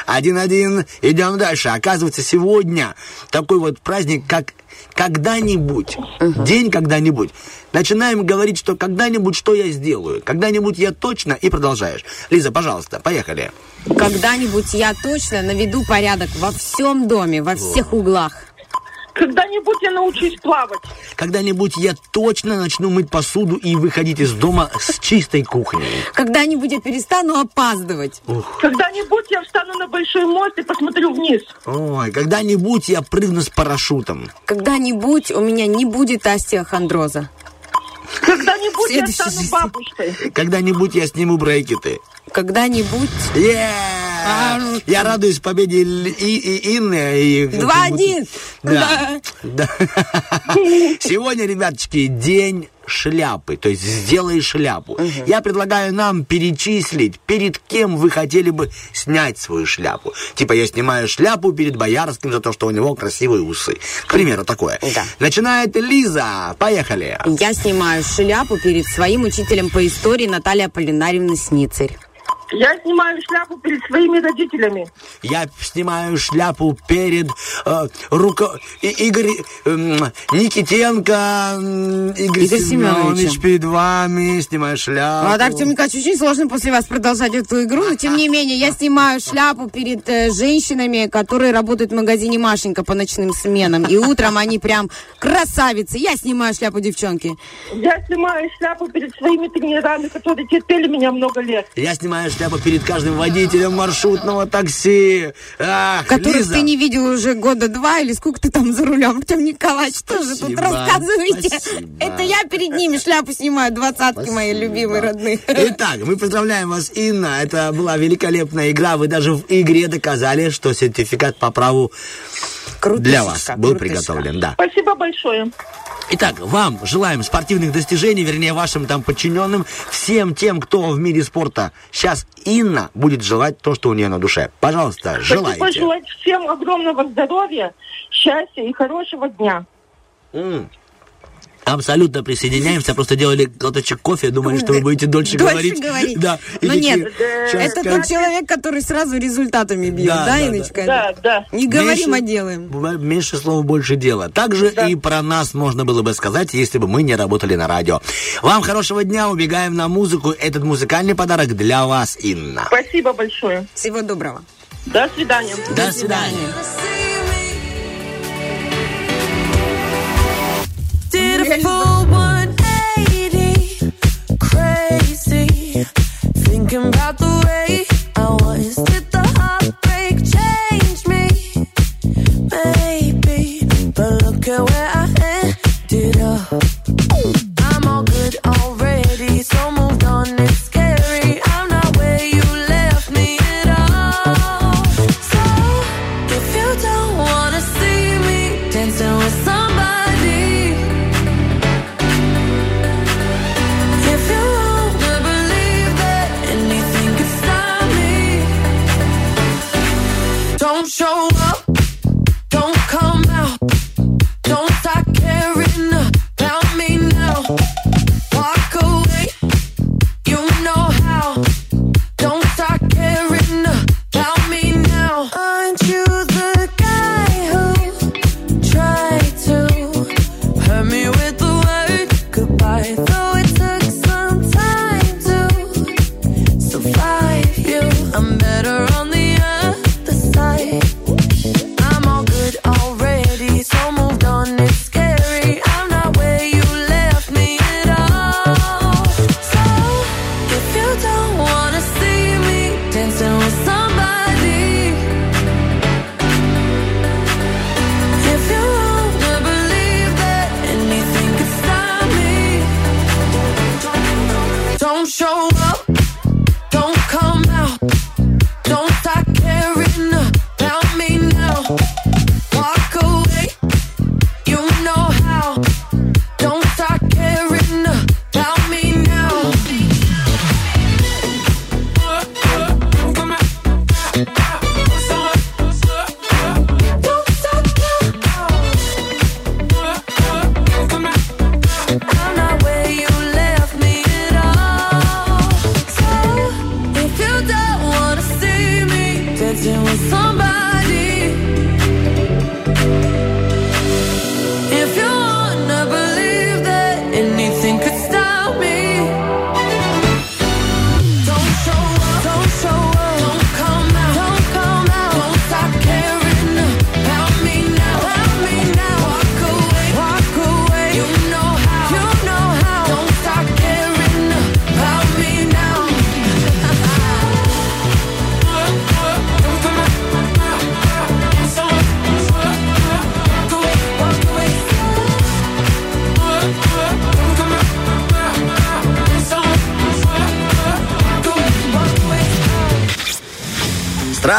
Один-один. Идем дальше. Оказывается, сегодня такой вот праздник, как когда-нибудь. День когда-нибудь. Начинаем говорить, что когда-нибудь что я сделаю. Когда-нибудь я точно и продолжаешь. Лиза, пожалуйста, поехали. Когда-нибудь я точно наведу порядок во всем доме, во всех углах. Когда-нибудь я научусь плавать. Когда-нибудь я точно начну мыть посуду и выходить из дома с чистой кухней. Когда-нибудь я перестану опаздывать. Когда-нибудь я встану на большой мост и посмотрю вниз. Ой, когда-нибудь я прыгну с парашютом. Когда-нибудь у меня не будет остеохондроза. Когда-нибудь я стану бабушкой. Когда-нибудь я сниму брекеты. Когда-нибудь... Е! Я радуюсь победе и, и Инны. и- Два один. Да. Да. Сегодня, ребяточки, день шляпы, то есть сделай шляпу. Я предлагаю нам перечислить, перед кем вы хотели бы снять свою шляпу. Типа я снимаю шляпу перед Боярским за то, что у него красивые усы. К примеру, такое. Начинает Лиза. Поехали. Я снимаю шляпу перед своим учителем по истории Наталья Полинарьевна Сницарь. Я снимаю шляпу перед своими родителями. Я снимаю шляпу перед э, руко... И- Игорь эм, Никитенко, Игорь, Игорь Семенович, перед вами снимаю шляпу. А так, Артем Николаевич, очень сложно после вас продолжать эту игру, но тем не менее, я снимаю шляпу перед э, женщинами, которые работают в магазине Машенька по ночным сменам. И утром они прям красавицы. Я снимаю шляпу, девчонки. Я снимаю шляпу перед своими тренерами, которые терпели меня много лет. Я снимаю шляпу перед каждым водителем маршрутного такси. Ах, Которых Лиза. ты не видел уже года два или сколько ты там за рулем. Артем Николаевич, тоже тут Спасибо, рассказывайте. спасибо. Это я перед ними шляпу снимаю, двадцатки мои любимые, родные. Итак, мы поздравляем вас, Инна. Это была великолепная игра. Вы даже в игре доказали, что сертификат по праву для вас был приготовлен. Да. Спасибо большое. Итак, вам желаем спортивных достижений, вернее, вашим там подчиненным, всем тем, кто в мире спорта. Сейчас Инна будет желать то, что у нее на душе. Пожалуйста, Хочу желайте. пожелать всем огромного здоровья, счастья и хорошего дня. М. Абсолютно присоединяемся. Просто делали глоточек кофе, думали, что вы будете дольше, Дольше говорить. говорить. Да. И Но такие, нет, «Щас это скажу». тот человек, который сразу результатами бьет, Да, да, да, Иночка? Да, да. Не говорим, Меньше- а делаем. Меньше слов, больше дела. Также и про нас можно было бы сказать, если бы мы не работали на радио. Вам хорошего дня, убегаем на музыку. Этот музыкальный подарок для вас, Инна. Спасибо большое. Всего доброго. До свидания. До свидания. Full 180, crazy. Thinking about the way I was. Did the heartbreak change me? Maybe, but look at where I ended up.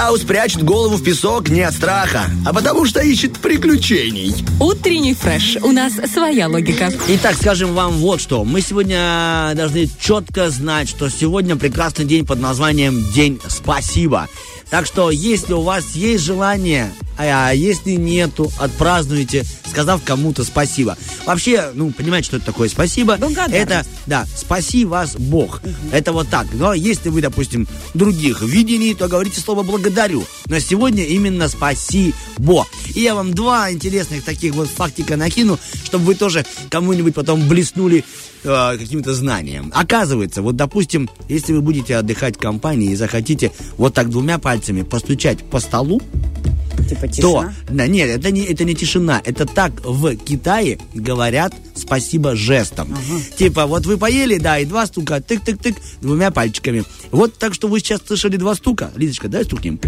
Страус прячет голову в песок не от страха, а потому что ищет приключений. Утренний фреш. У нас своя логика. Итак, скажем вам вот что. Мы сегодня должны четко знать, что сегодня прекрасный день под названием День Спасибо. Так что, если у вас есть желание, а если нету, отпразднуйте, сказав кому-то спасибо. Вообще, ну, понимаете, что это такое спасибо? Это, да, спаси вас Бог. Это вот так. Но если вы, допустим, других видений, то говорите слово благодарю. Но сегодня именно спасибо. И я вам два интересных таких вот фактика накину, чтобы вы тоже кому-нибудь потом блеснули э, каким-то знанием. Оказывается, вот, допустим, если вы будете отдыхать в компании и захотите вот так двумя пальцами постучать по столу, Типа то, да, нет, это не, это не тишина, это так в Китае говорят спасибо жестом. Типа, вот вы поели, да, и два стука, тык-тык-тык, двумя пальчиками. Вот так что вы сейчас слышали два стука. Лизочка, дай стукнем.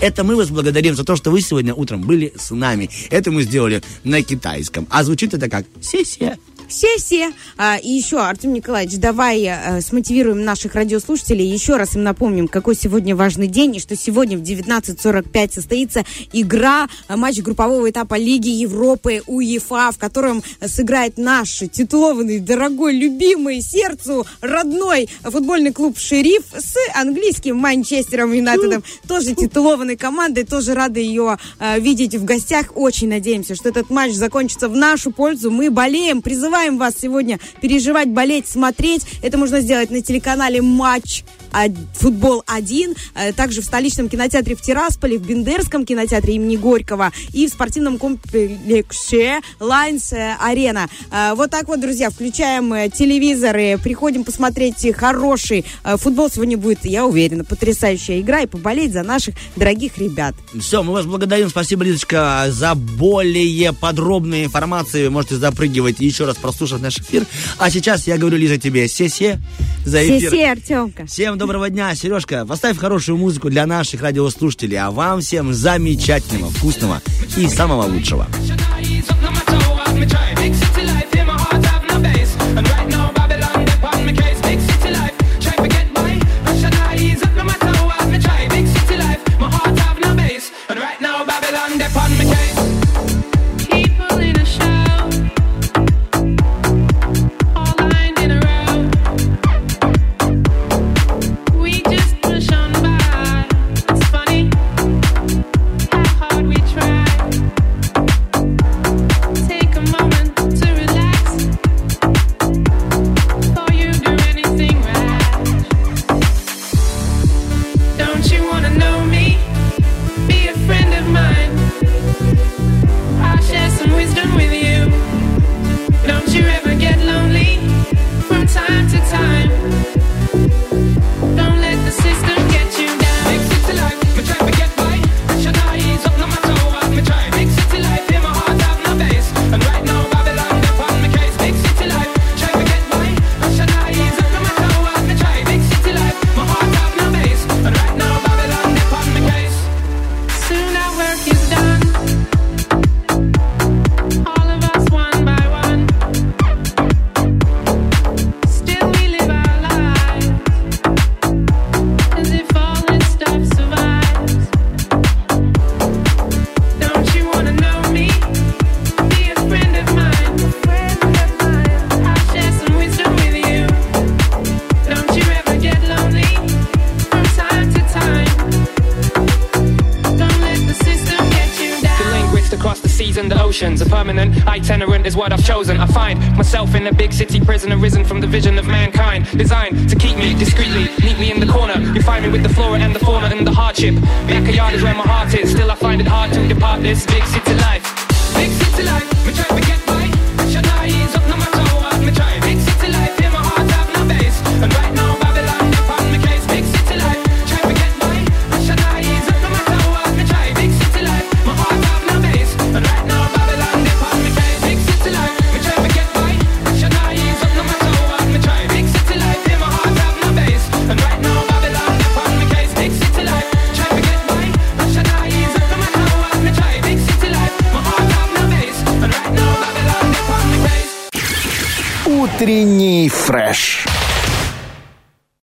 Это мы вас благодарим за то, что вы сегодня утром были с нами. Это мы сделали на китайском. А звучит это как «се-се». Все-все. А, и еще, Артем Николаевич, давай э, смотивируем наших радиослушателей. Еще раз им напомним, какой сегодня важный день, и что сегодня в 19.45 состоится игра, э, матч группового этапа Лиги Европы УЕФА, в котором сыграет наш титулованный, дорогой, любимый, сердцу родной футбольный клуб «Шериф» с английским Манчестером Юнайтедом. Тоже титулованной командой, тоже рады ее э, видеть в гостях. Очень надеемся, что этот матч закончится в нашу пользу. Мы болеем, призываем вас сегодня переживать, болеть, смотреть. Это можно сделать на телеканале «Матч». Футбол 1, э, также в столичном кинотеатре в Тирасполе, в Бендерском кинотеатре имени Горького и в спортивном комплексе Лайнс э, Арена. Э, Вот так вот, друзья, включаем телевизоры, приходим посмотреть хороший футбол. Сегодня будет, я уверена, потрясающая игра и поболеть за наших дорогих ребят. Все, мы вас благодарим. Спасибо, Лизочка, за более подробные информации. Вы можете запрыгивать и еще раз прослушать наш эфир. А сейчас я говорю, Лиза, тебе се-се за эфир. Все, Артемка. Всем доброго дня, Сережка. Поставь хорошую музыку для наших радиослушателей, а вам всем замечательного, вкусного и самого лучшего.